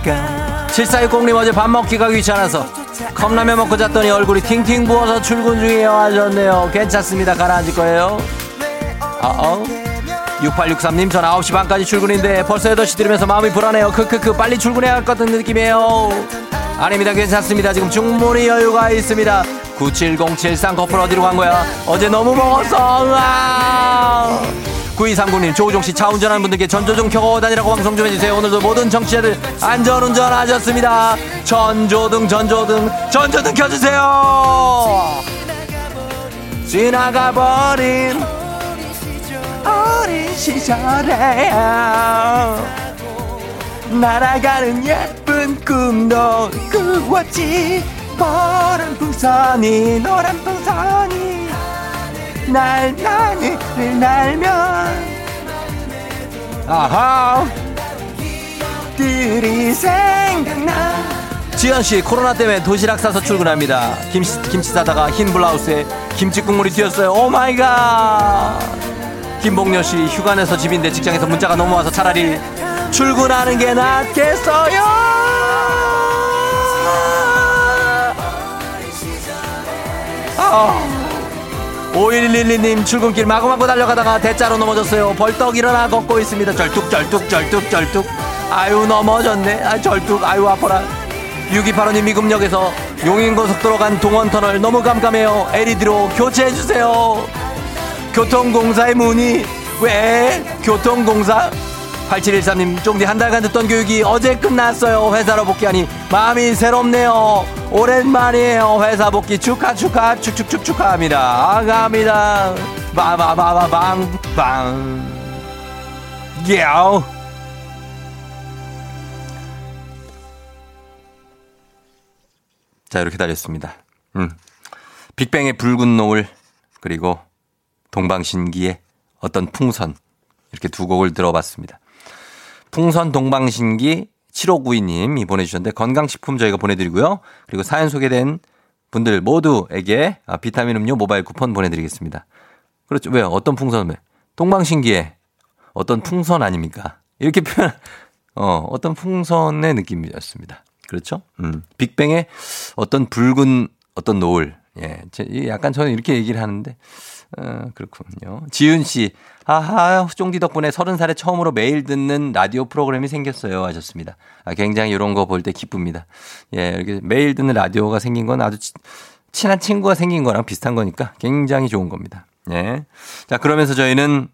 7460님 어제 밥 먹기가 귀찮아서 컵라면 먹고 잤더니 얼굴이 팅팅 부어서 출근 중이에요. 하셨네요. 괜찮습니다. 가라앉을 거예요. 어어. 6863님 전 9시 반까지 출근인데 벌써 8시 들으면서 마음이 불안해요. 크크크 빨리 출근해야 할 것 같은 느낌이에요. 아닙니다. 괜찮습니다. 지금 충분히 여유가 있습니다. 97073 커플 어디로 간 거야? 어제 너무 먹었어 으아 9239님 조우종 씨 차 운전하는 분들께 전조등 켜고 다니라고 방송 좀 해주세요. 오늘도 모든 정치자들 안전운전 하셨습니다. 전조등 전조등 전조등 켜주세요. 지나가버린 어린 시절에 날아가는 예쁜 꿈도 꾸었지. 노란 풍선이 노란 풍선이 날 하늘을 날면. 아하. 들이 생각나. 지현 씨 코로나 때문에 도시락 싸서 출근합니다. 김치, 김치 싸다가 흰 블라우스에 김치 국물이 튀었어요. oh my god 김봉녀씨 휴가 내서 집인데 직장에서 문자가 넘어와서 차라리 출근하는 게 낫겠어요. 아. 5112님 출근길 마구마구 달려가다가 대자로 넘어졌어요. 벌떡 일어나 걷고 있습니다. 절뚝 절뚝 절뚝 절뚝. 아유 넘어졌네. 아 절뚝 아유 아파라. 6285님 미금역에서 용인고속도로 간 동원터널 너무 깜깜해요. LED로 교체해주세요. 교통공사의 문의 왜 교통공사 8713님 쫑디 한 달간 듣던 교육이 어제 끝났어요. 회사로 복귀하니 마음이 새롭네요. 오랜만이에요. 회사 복귀 축하 축하 축축축 축하합니다. 아가합니다. 바바바바방방 야우. 자 이렇게 달렸습니다. 음. 빅뱅의 붉은 노을 그리고 동방신기의 어떤 풍선 이렇게 두 곡을 들어봤습니다. 풍선 동방신기 7592님이 보내주셨는데 건강식품 저희가 보내드리고요. 그리고 사연 소개된 분들 모두에게 아, 비타민 음료 모바일 쿠폰 보내드리겠습니다. 그렇죠. 왜요? 어떤 풍선? 왜? 동방신기의 어떤 풍선 아닙니까? 이렇게 표현, 어, 어떤 풍선의 느낌이었습니다. 그렇죠? 음. 빅뱅의 어떤 붉은 어떤 노을. 예. 약간 저는 이렇게 얘기를 하는데, 어, 그렇군요. 지윤 씨, 아하, 쫑디 덕분에 서른 살에 처음으로 매일 듣는 라디오 프로그램이 생겼어요. 하셨습니다. 아, 굉장히 이런 거 볼 때 기쁩니다. 예, 이렇게 매일 듣는 라디오가 생긴 건 아주 치, 친한 친구가 생긴 거랑 비슷한 거니까 굉장히 좋은 겁니다. 예. 자, 그러면서 저희는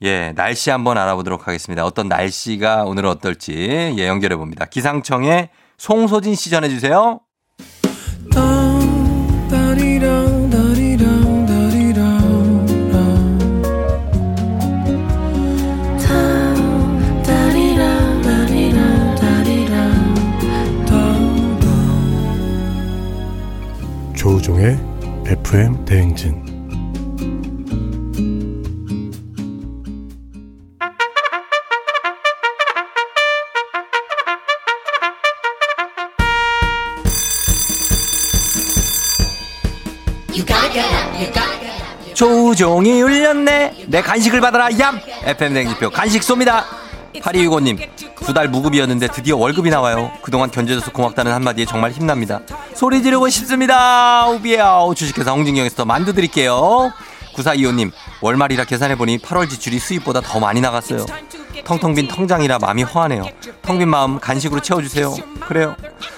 예, 날씨 한번 알아보도록 하겠습니다. 어떤 날씨가 오늘 어떨지 예, 연결해 봅니다. 기상청에 송소진 씨 전해 주세요. 조우종의 FM 대행진. 조우종이 울렸네. 내 간식을 받아라. 얌. FM 대행진표 간식 쏩니다. 8265님. 두 달 무급이었는데 드디어 월급이 나와요. 그동안 견뎌줘서 고맙다는 한마디에 정말 힘납니다. 소리 지르고 싶습니다. 우비야오. 주식회사 홍진경에서 만두 드릴게요. 9425님, 월말이라 계산해보니 8월 지출이 수입보다 더 많이 나갔어요. 텅텅 빈 통장이라 마음이 허하네요. 텅 빈 마음 간식으로 채워주세요. 그래요.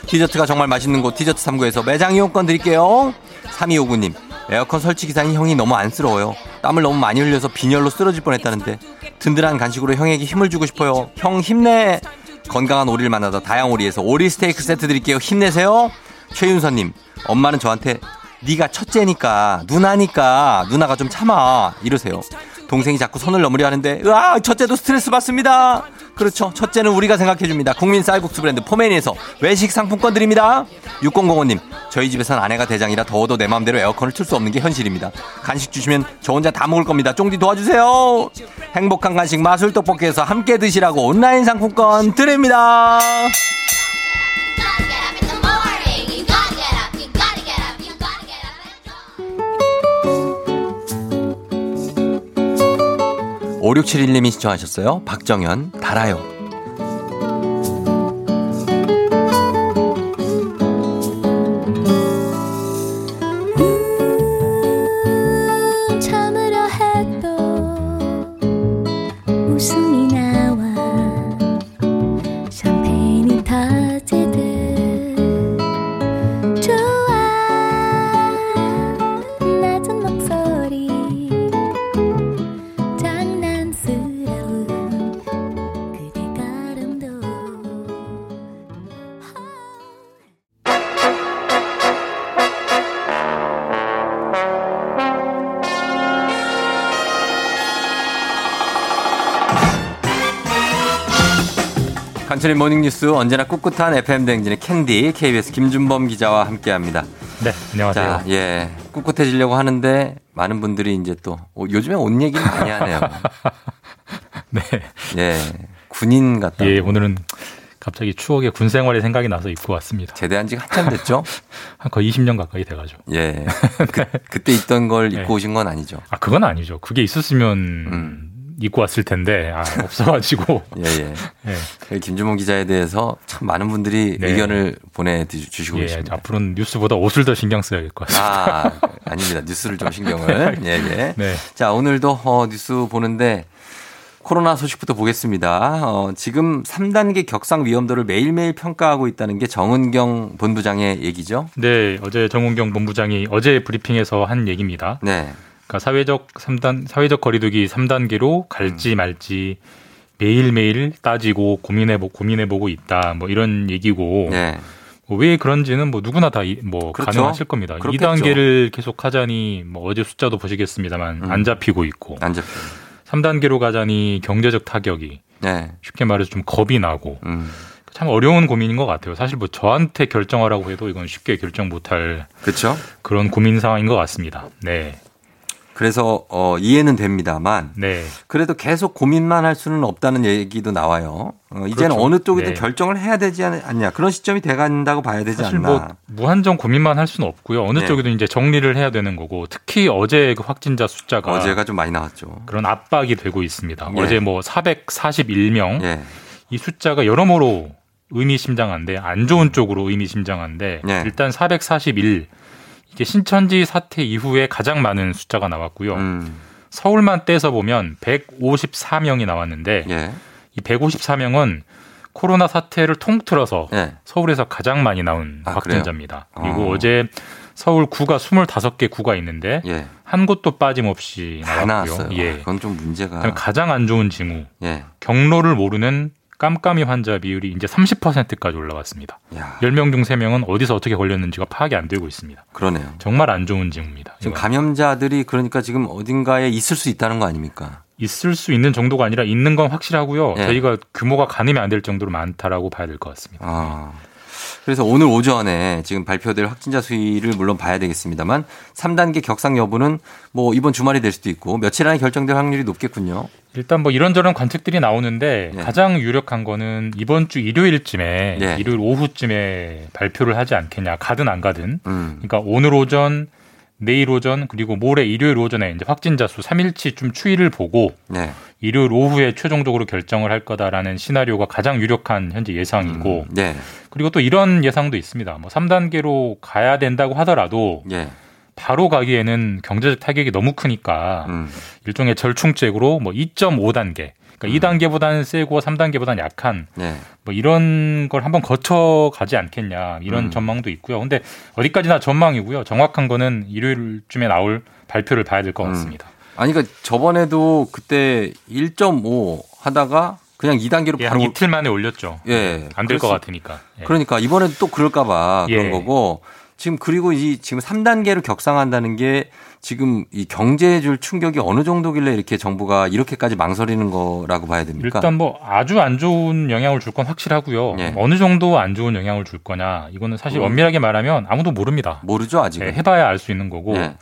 디저트가 정말 맛있는 곳 디저트 3구에서 매장 이용권 드릴게요. 3259님, 에어컨 설치 기사인 형이 너무 안쓰러워요. 땀을 너무 많이 흘려서 빈혈로 쓰러질 뻔했다는데 든든한 간식으로 형에게 힘을 주고 싶어요. 형 힘내. 건강한 오리를 만나다 다양오리에서 오리 스테이크 세트 드릴게요. 힘내세요. 최윤서님, 엄마는 저한테 네가 첫째니까 누나니까 누나가 좀 참아 이러세요. 동생이 자꾸 선을 넘으려 하는데 으아 첫째도 스트레스 받습니다. 그렇죠. 첫째는 우리가 생각해줍니다. 국민 쌀국수 브랜드 포메니에서 외식 상품권 드립니다. 6005님 저희 집에선 아내가 대장이라 더워도 내 마음대로 에어컨을 틀 수 없는 게 현실입니다. 간식 주시면 저 혼자 다 먹을 겁니다. 쫑디 도와주세요. 행복한 간식 마술 떡볶이에서 함께 드시라고 온라인 상품권 드립니다. (5671님이) 신청하셨어요. 박정현 달아요 간추린 모닝뉴스 언제나 꿋꿋한 FM 대행진의 캔디 KBS 김준범 기자와 함께합니다. 네, 안녕하세요. 자, 예, 꿋꿋해지려고 하는데 많은 분들이 이제 또 어, 요즘에 옷 얘기를 많이 하네요. 네. 예, 군인 같다. 예, 오늘은 갑자기 추억의 군 생활이 생각이 나서 입고 왔습니다. 제대한 지가 한참 됐죠? 한 거의 20년 가까이 돼가지고. 예, 그, 그때 있던 걸 입고 네. 오신 건 아니죠? 아, 그건 아니죠. 그게 있었으면 음. 입고 왔을 텐데, 아, 없어가지고. 예, 예. 예. 그 김준범 기자에 대해서 참 많은 분들이 네. 의견을 보내주시고 예, 계십니다. 앞으로는 뉴스보다 옷을 더 신경 써야 될 것 같습니다. 아, 아닙니다. 뉴스를 좀 신경을. 예, 예. 네. 자, 오늘도 어, 뉴스 보는데 코로나 소식부터 보겠습니다. 어, 지금 3단계 격상 위험도를 매일매일 평가하고 있다는 게 정은경 본부장의 얘기죠. 네, 어제 정은경 본부장이 어제 브리핑에서 한 얘기입니다. 네. 그러니까 사회적 3단, 사회적 거리두기 3단계로 음. 갈지 말지 매일매일 따지고 고민해 보, 고민해 보고 있다. 뭐 이런 얘기고. 네. 뭐왜 그런지는 뭐 누구나 다뭐 그렇죠. 가능하실 겁니다. 그렇겠죠. 2단계를 계속 하자니 뭐 어제 숫자도 보시겠습니다만 음. 안 잡히고 있고 안 잡혀. 3단계로 가자니 경제적 타격이 네. 쉽게 말해서 좀 겁이 나고 음. 참 어려운 고민인 것 같아요. 사실 뭐 저한테 결정하라고 해도 이건 쉽게 결정 못할 그렇죠. 그런 고민 상황인 것 같습니다. 네, 그래서 어, 이해는 됩니다만 네, 그래도 계속 고민만 할 수는 없다는 얘기도 나와요. 어, 이제는 그렇죠. 어느 쪽이든 네. 결정을 해야 되지 않- 않냐 그런 시점이 돼간다고 봐야 되지 사실 않나. 뭐 무한정 고민만 할 수는 없고요. 어느 네. 쪽이든 이제 정리를 해야 되는 거고 특히 어제 그 확진자 숫자가 어제가 좀 많이 나왔죠. 그런 압박이 되고 있습니다. 예. 어제 뭐 441명 예. 이 숫자가 여러모로 의미심장한데 안 좋은 쪽으로 의미심장한데 네. 일단 441 이게 신천지 사태 이후에 가장 많은 숫자가 나왔고요. 음. 서울만 떼서 보면 154명이 나왔는데 예. 이 154명은 코로나 사태를 통틀어서 예. 서울에서 가장 많이 나온 아, 확진자입니다. 그래요? 그리고 어. 어. 제 서울 구가 25개 구가 있는데 예. 한 곳도 빠짐없이 다 나왔고요. 예. 아, 그건 좀 문제가. 가장 안 좋은 징후 예. 경로를 모르는 깜깜이 환자 비율이 이제 30%까지 올라갔습니다. 야, 10명 중 3명은 어디서 어떻게 걸렸는지가 파악이 안 되고 있습니다. 그러네요. 정말 안 좋은 징후입니다. 지금 이건. 감염자들이 그러니까 지금 어딘가에 있을 수 있다는 거 아닙니까? 있을 수 있는 정도가 아니라 있는 건 확실하고요. 예. 저희가 규모가 가늠이 안 될 정도로 많다라고 봐야 될 것 같습니다. 아. 그래서 오늘 오전에 지금 발표될 확진자 수위를 물론 봐야 되겠습니다만 3단계 격상 여부는 뭐 이번 주말이 될 수도 있고 며칠 안에 결정될 확률이 높겠군요. 일단 뭐 이런저런 관측들이 나오는데 예. 가장 유력한 거는 이번 주 일요일쯤에 예. 일요일 오후쯤에 발표를 하지 않겠냐. 가든 안 가든. 음. 그러니까 오늘 오전 내일 오전 그리고 모레 일요일 오전에 이제 확진자 수 3일치 좀 추이를 보고 네. 일요일 오후에 최종적으로 결정을 할 거다라는 시나리오가 가장 유력한 현재 예상이고 네. 그리고 또 이런 예상도 있습니다. 뭐 3단계로 가야 된다고 하더라도 예. 바로 가기에는 경제적 타격이 너무 크니까 음. 일종의 절충책으로 뭐 2.5단계 그러니까 2단계보다는 세고 3단계보다는 약한 네. 뭐 이런 걸 한번 거쳐 가지 않겠냐 이런 음. 전망도 있고요. 근데 어디까지나 전망이고요. 정확한 거는 일요일쯤에 나올 발표를 봐야 될것 음. 같습니다. 아니 그러니까 저번에도 그때 1.5 하다가 그냥 2단계로 예, 바로 한 이틀 만에 올렸죠. 예. 안 될 것 같으니까. 예. 그러니까 이번에도 또 그럴까 봐 그런 예. 거고 지금 그리고 이 지금 3단계로 격상한다는 게 지금 이 경제에 줄 충격이 어느 정도길래 이렇게 정부가 이렇게까지 망설이는 거라고 봐야 됩니까? 일단 뭐 아주 안 좋은 영향을 줄 건 확실하고요. 예. 어느 정도 안 좋은 영향을 줄 거냐 이거는 사실 음. 엄밀하게 말하면 아무도 모릅니다. 모르죠 아직은. 예, 해봐야 알 수 있는 거고. 예.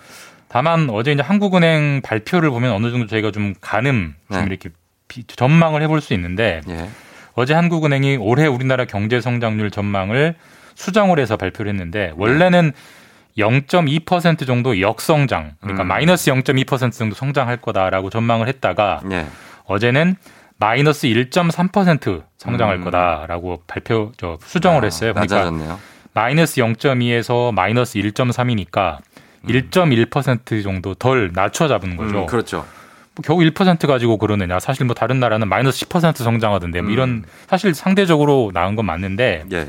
다만 어제 이제 한국은행 발표를 보면 어느 정도 저희가 좀 가늠 좀 네. 이렇게 비- 전망을 해볼 수 있는데 예. 어제 한국은행이 올해 우리나라 경제 성장률 전망을 수정을 해서 발표를 했는데 원래는 0.2% 정도 역성장, 그러니까 음. 마이너스 0.2% 정도 성장할 거다라고 전망을 했다가 예. 어제는 마이너스 1.3% 성장할 음. 거다라고 발표 저 수정을 아, 했어요. 그러니까 낮아졌네요. 마이너스 0.2에서 마이너스 1.3이니까 1.1% 정도 덜 낮춰 잡은 거죠. 음, 그렇죠. 뭐 겨우 1% 가지고 그러느냐. 사실 뭐 다른 나라는 마이너스 10% 성장하던데 뭐 음. 이런 사실 상대적으로 나은 건 맞는데 예.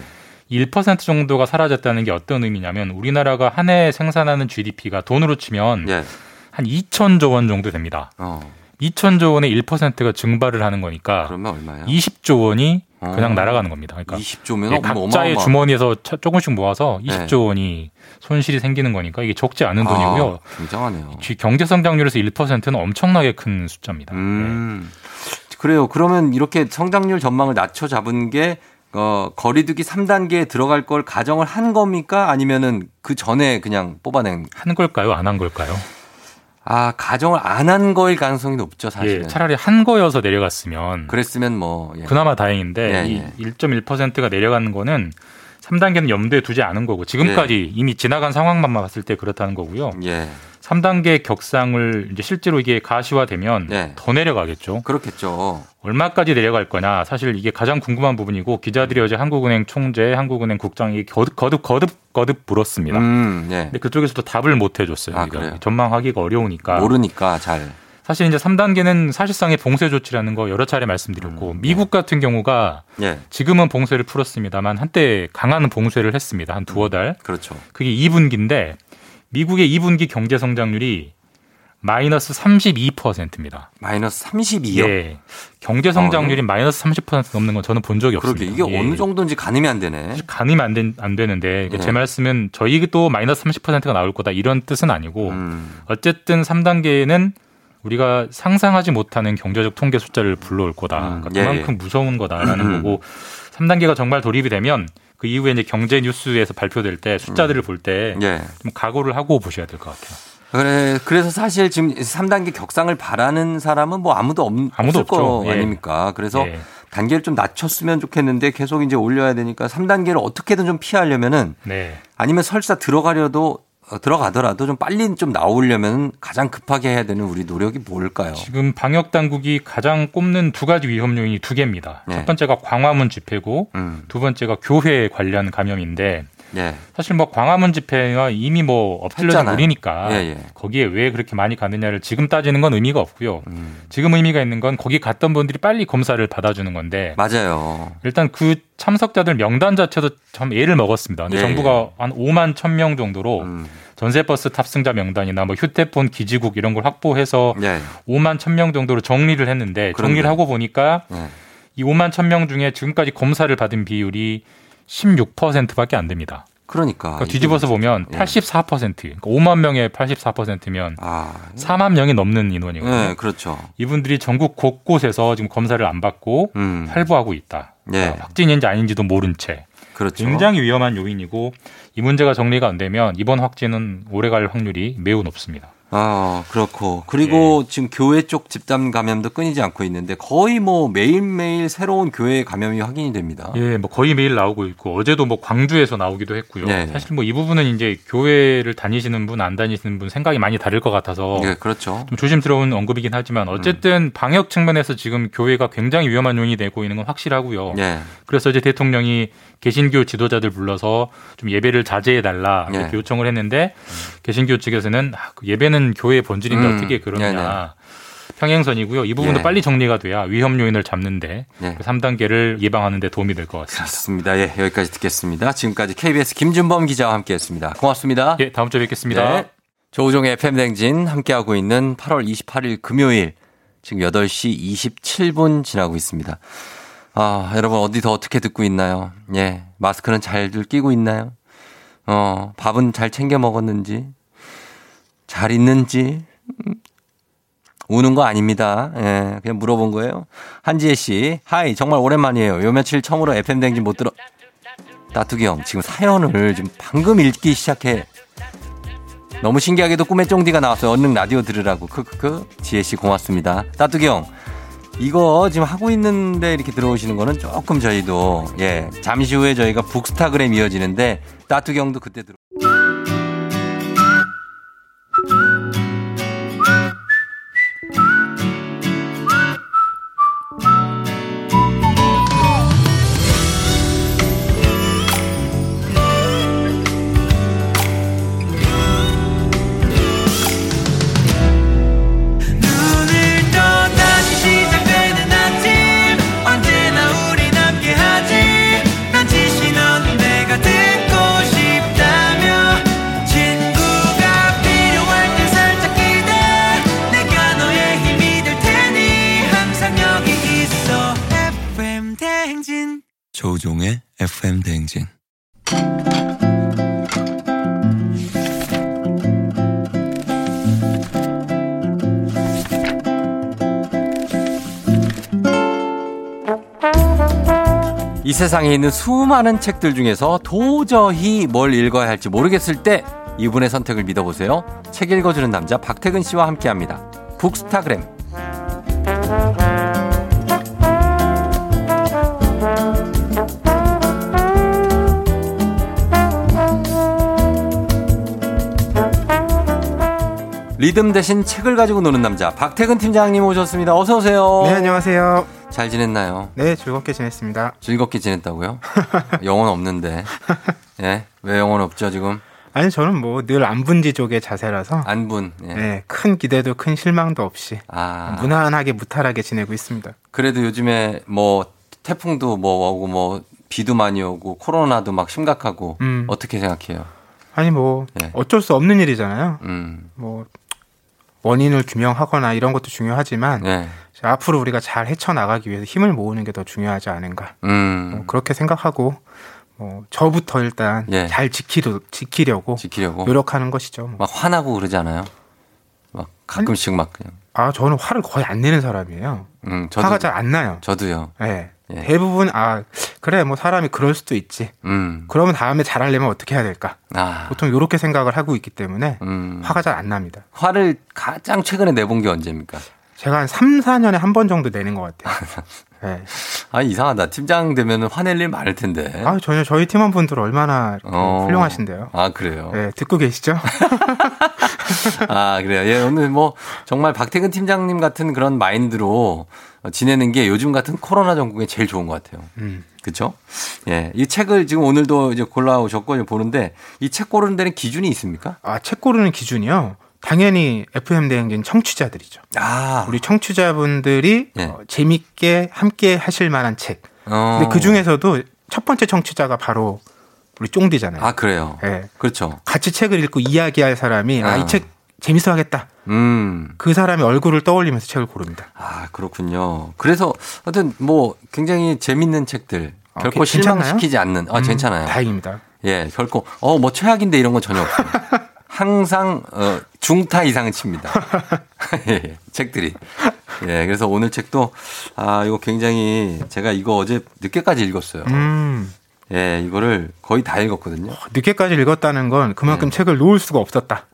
1% 정도가 사라졌다는 게 어떤 의미냐면 우리나라가 한 해 생산하는 GDP가 돈으로 치면 예. 한 2천조 원 정도 됩니다. 어. 2천조 원의 1%가 증발을 하는 거니까 그러면 얼마야? 20조 원이 그냥 어. 날아가는 겁니다. 그러니까 20조면 예, 각자의 주머니에서 차- 조금씩 모아서 20조 원이 손실이 생기는 거니까 이게 적지 않은 돈이고요. 아, 굉장하네요. 쥐- 경제 성장률에서 1%는 엄청나게 큰 숫자입니다. 음. 그래요. 그러면 이렇게 성장률 전망을 낮춰 잡은 게 어, 거리두기 3단계에 들어갈 걸 가정을 한 겁니까? 아니면은 그 전에 그냥 뽑아낸 한 걸까요? 안 한 걸까요? 아, 가정을 안 한 거일 가능성이 높죠, 사실은. 예, 차라리 한 거여서 내려갔으면 그랬으면 뭐 예. 그나마 다행인데 예, 이 예. 1.1%가 내려가는 거는 3단계는 염두에 두지 않은 거고 지금까지 이미 지나간 상황만 봤을 때 그렇다는 거고요. 예. 3단계 격상을 이제 실제로 이게 가시화되면 네. 더 내려가겠죠. 그렇겠죠. 얼마까지 내려갈 거냐 사실 이게 가장 궁금한 부분이고 기자들이 어제 한국은행 총재, 한국은행 국장이 거듭 거듭 거듭 거듭 물었습니다. 음, 예. 근데 그쪽에서도 답을 못 해줬어요. 아, 그러니까? 전망하기가 어려우니까. 모르니까 잘. 사실 이제 3단계는 사실상의 봉쇄 조치라는 거 여러 차례 말씀드렸고 음, 미국 같은 경우가 예. 지금은 봉쇄를 풀었습니다만 한때 강한 봉쇄를 했습니다. 한 두어 달. 그렇죠. 그게 2분기인데 미국의 2분기 경제 성장률이 마이너스 32%입니다. 마이너스 32요. 예. 경제 성장률이 마이너스 30% 넘는 건 저는 본 적이 어, 그러게 없습니다. 이게 예. 어느 정도인지 가늠이 안 되네. 가늠이 안, 된, 안 되는데 예. 제 말씀은 저희도 마이너스 30%가 나올 거다 이런 뜻은 아니고 음. 어쨌든 3단계에는 우리가 상상하지 못하는 경제적 통계 숫자를 불러올 거다. 음, 그러니까 예, 그만큼 무서운 거다라는 음. 거고 3단계가 정말 돌입이 되면 그 이후에 이제 경제 뉴스에서 발표될 때 숫자들을 볼때좀 예. 각오를 하고 보셔야 될 것 같아요. 그래, 그래서 사실 지금 3단계 격상을 바라는 사람은 뭐 아무도 없, 아무도 없죠. 예. 아닙니까? 그래서 예. 단계를 좀 낮췄으면 좋겠는데 계속 이제 올려야 되니까 3단계를 어떻게든 좀 피하려면은 네. 아니면 설사 들어가려도 어, 들어가더라도 좀 빨리 좀 나오려면 가장 급하게 해야 되는 우리 노력이 뭘까요? 지금 방역 당국이 가장 꼽는 두 가지 위험 요인이 두 개입니다. 네. 첫 번째가 광화문 집회고 음, 두 번째가 교회 관련 감염인데 예. 사실 뭐 광화문 집회가 이미 뭐 엎질러진. 물이니까 예, 예. 거기에 왜 그렇게 많이 가느냐를 지금 따지는 건 의미가 없고요. 음, 지금 의미가 있는 건 거기 갔던 분들이 빨리 검사를 받아주는 건데 맞아요. 일단 그 참석자들 명단 자체도 참 애를 먹었습니다. 근데 예, 정부가 한 5만 1천 명 정도로 음, 전세버스 탑승자 명단이나 뭐 휴대폰 기지국 이런 걸 확보해서 예. 5만 1천 명 정도로 정리를 했는데 그런데. 정리를 하고 보니까 예. 이 5만 1천 명 중에 지금까지 검사를 받은 비율이 16%밖에 안 됩니다. 그러니까. 그러니까 뒤집어서 보면 예. 84%, 그러니까 5만 명의 84%면 아, 4만 명이 넘는 인원이거든요. 예, 그렇죠. 이분들이 전국 곳곳에서 지금 검사를 안 받고 음, 활보하고 있다. 예. 그러니까 확진인지 아닌지도 모른 채 그렇죠. 굉장히 위험한 요인이고 이 문제가 정리가 안 되면 이번 확진은 오래갈 확률이 매우 높습니다. 아, 그렇고. 그리고 예. 지금 교회 쪽 집단 감염도 끊이지 않고 있는데 거의 뭐 매일매일 새로운 교회 감염이 확인이 됩니다. 예, 뭐 거의 매일 나오고 있고 어제도 뭐 광주에서 나오기도 했고요. 네. 사실 뭐 이 부분은 이제 교회를 다니시는 분 안 다니시는 분 생각이 많이 다를 것 같아서 예, 그렇죠. 좀 조심스러운 언급이긴 하지만 어쨌든 방역 측면에서 지금 교회가 굉장히 위험한 요인이 되고 있는 건 확실하고요. 예. 그래서 이제 대통령이 개신교 지도자들 불러서 좀 예배를 자제해 달라 예. 이렇게 요청을 했는데 개신교 측에서는 아, 그 예배는 교회 본질인데 음, 어떻게 그러냐. 네네. 평행선이고요. 이 부분도 예. 빨리 정리가 돼야 위험 요인을 잡는데 예. 그 3단계를 예방하는 데 도움이 될 것 같습니다. 그렇습니다. 예, 여기까지 듣겠습니다. 지금까지 KBS 김준범 기자와 함께 했습니다. 고맙습니다. 예, 다음 주에 뵙겠습니다. 네. 조우종의 FM댕진 함께하고 있는 8월 28일 금요일 지금 8시 27분 지나고 있습니다. 아, 여러분 어디 더 어떻게 듣고 있나요? 예. 마스크는 잘들 끼고 있나요? 어, 밥은 잘 챙겨 먹었는지? 잘 있는지? 음, 우는 거 아닙니다. 예, 그냥 물어본 거예요. 한지혜 씨, hi, 정말 오랜만이에요. 요 며칠 처음으로 FM대행진 못 들어. 따뚜기 형, 지금 사연을 지금 방금 읽기 시작해. 너무 신기하게도 꿈에 쫑디가 나왔어요. 얼른 라디오 들으라고. 크크크. 지혜 씨 고맙습니다. 따뚜기 형. 이거 지금 하고 있는데 이렇게 들어오시는 거는 조금 저희도 예 잠시 후에 저희가 북스타그램 이어지는데 따뚜기 형도 그때 들어. 조우종의 FM 대행진. 이 세상에 있는 수많은 책들 중에서 도저히 뭘 읽어야 할지 모르겠을 때 이분의 선택을 믿어보세요. 책 읽어주는 남자 박태근 씨와 함께합니다. 북스타그램. 리듬 대신 책을 가지고 노는 남자 박태근 팀장님 오셨습니다. 어서 오세요. 네, 안녕하세요. 잘 지냈나요? 네, 즐겁게 지냈습니다. 즐겁게 지냈다고요? 영혼 없는데. 예? 왜 영혼 없죠, 지금? 아니, 저는 뭐 늘 안분지족의 자세라서 안분. 예. 네, 큰 기대도 큰 실망도 없이 아. 무난하게 무탈하게 지내고 있습니다. 그래도 요즘에 뭐 태풍도 뭐 오고 뭐 비도 많이 오고 코로나도 막 심각하고 음. 어떻게 생각해요? 아니 뭐 예. 어쩔 수 없는 일이잖아요. 음. 뭐 원인을 규명하거나 이런 것도 중요하지만 네. 앞으로 우리가 잘 헤쳐나가기 위해서 힘을 모으는 게 더 중요하지 않은가. 음. 뭐 그렇게 생각하고 뭐 저부터 일단 예. 잘 지키려, 지키려고 지키려고 노력하는 것이죠. 뭐. 막 화나고 그러지 않아요? 막 가끔씩 막 그냥. 아 저는 화를 거의 안 내는 사람이에요. 음, 저도 화가 잘 안 나요. 저도요. 네. 예. 대부분 아 그래 뭐 사람이 그럴 수도 있지. 음. 그러면 다음에 잘하려면 어떻게 해야 될까? 아. 보통 이렇게 생각을 하고 있기 때문에 음. 화가 잘 안 납니다. 화를 가장 최근에 내본 게 언제입니까? 제가 한 3, 4년에 한 번 정도 내는 것 같아요. 네. 아, 이상하다. 팀장 되면 화낼 일 많을 텐데. 아, 전혀 저희 팀원분들 얼마나 어. 훌륭하신데요. 아, 그래요? 네, 듣고 계시죠? 아, 그래요. 예, 오늘 뭐 정말 박태근 팀장님 같은 그런 마인드로 지내는 게 요즘 같은 코로나 전국에 제일 좋은 것 같아요. 음. 그쵸? 예. 이 책을 지금 오늘도 이제 골라오셨고 보는데 이 책 고르는 데는 기준이 있습니까? 아, 책 고르는 기준이요. 당연히 FM 대행진 청취자들이죠. 아. 우리 청취자분들이 예. 어, 재밌게 함께 하실 만한 책. 어. 근데 그 중에서도 첫 번째 청취자가 바로 우리 쫑디잖아요. 아, 그래요. 예. 그렇죠. 같이 책을 읽고 이야기할 사람이 아, 아. 이 책 재밌어 하겠다. 음. 그 사람의 얼굴을 떠올리면서 책을 고릅니다. 아, 그렇군요. 그래서 하여튼 뭐 굉장히 재밌는 책들. 아, 결코 괜- 괜찮나요? 실망시키지 않는. 아, 음, 괜찮아요. 다행입니다. 예, 결코 어 뭐 최악인데 이런 건 전혀 없어요. 항상 어 중타 이상은 칩니다. 예, 예, 책들이. 예, 그래서 오늘 책도 아 이거 굉장히 제가 이거 어제 늦게까지 읽었어요. 음, 예, 이거를 거의 다 읽었거든요. 늦게까지 읽었다는 건 그만큼 책을 놓을 수가 없었다.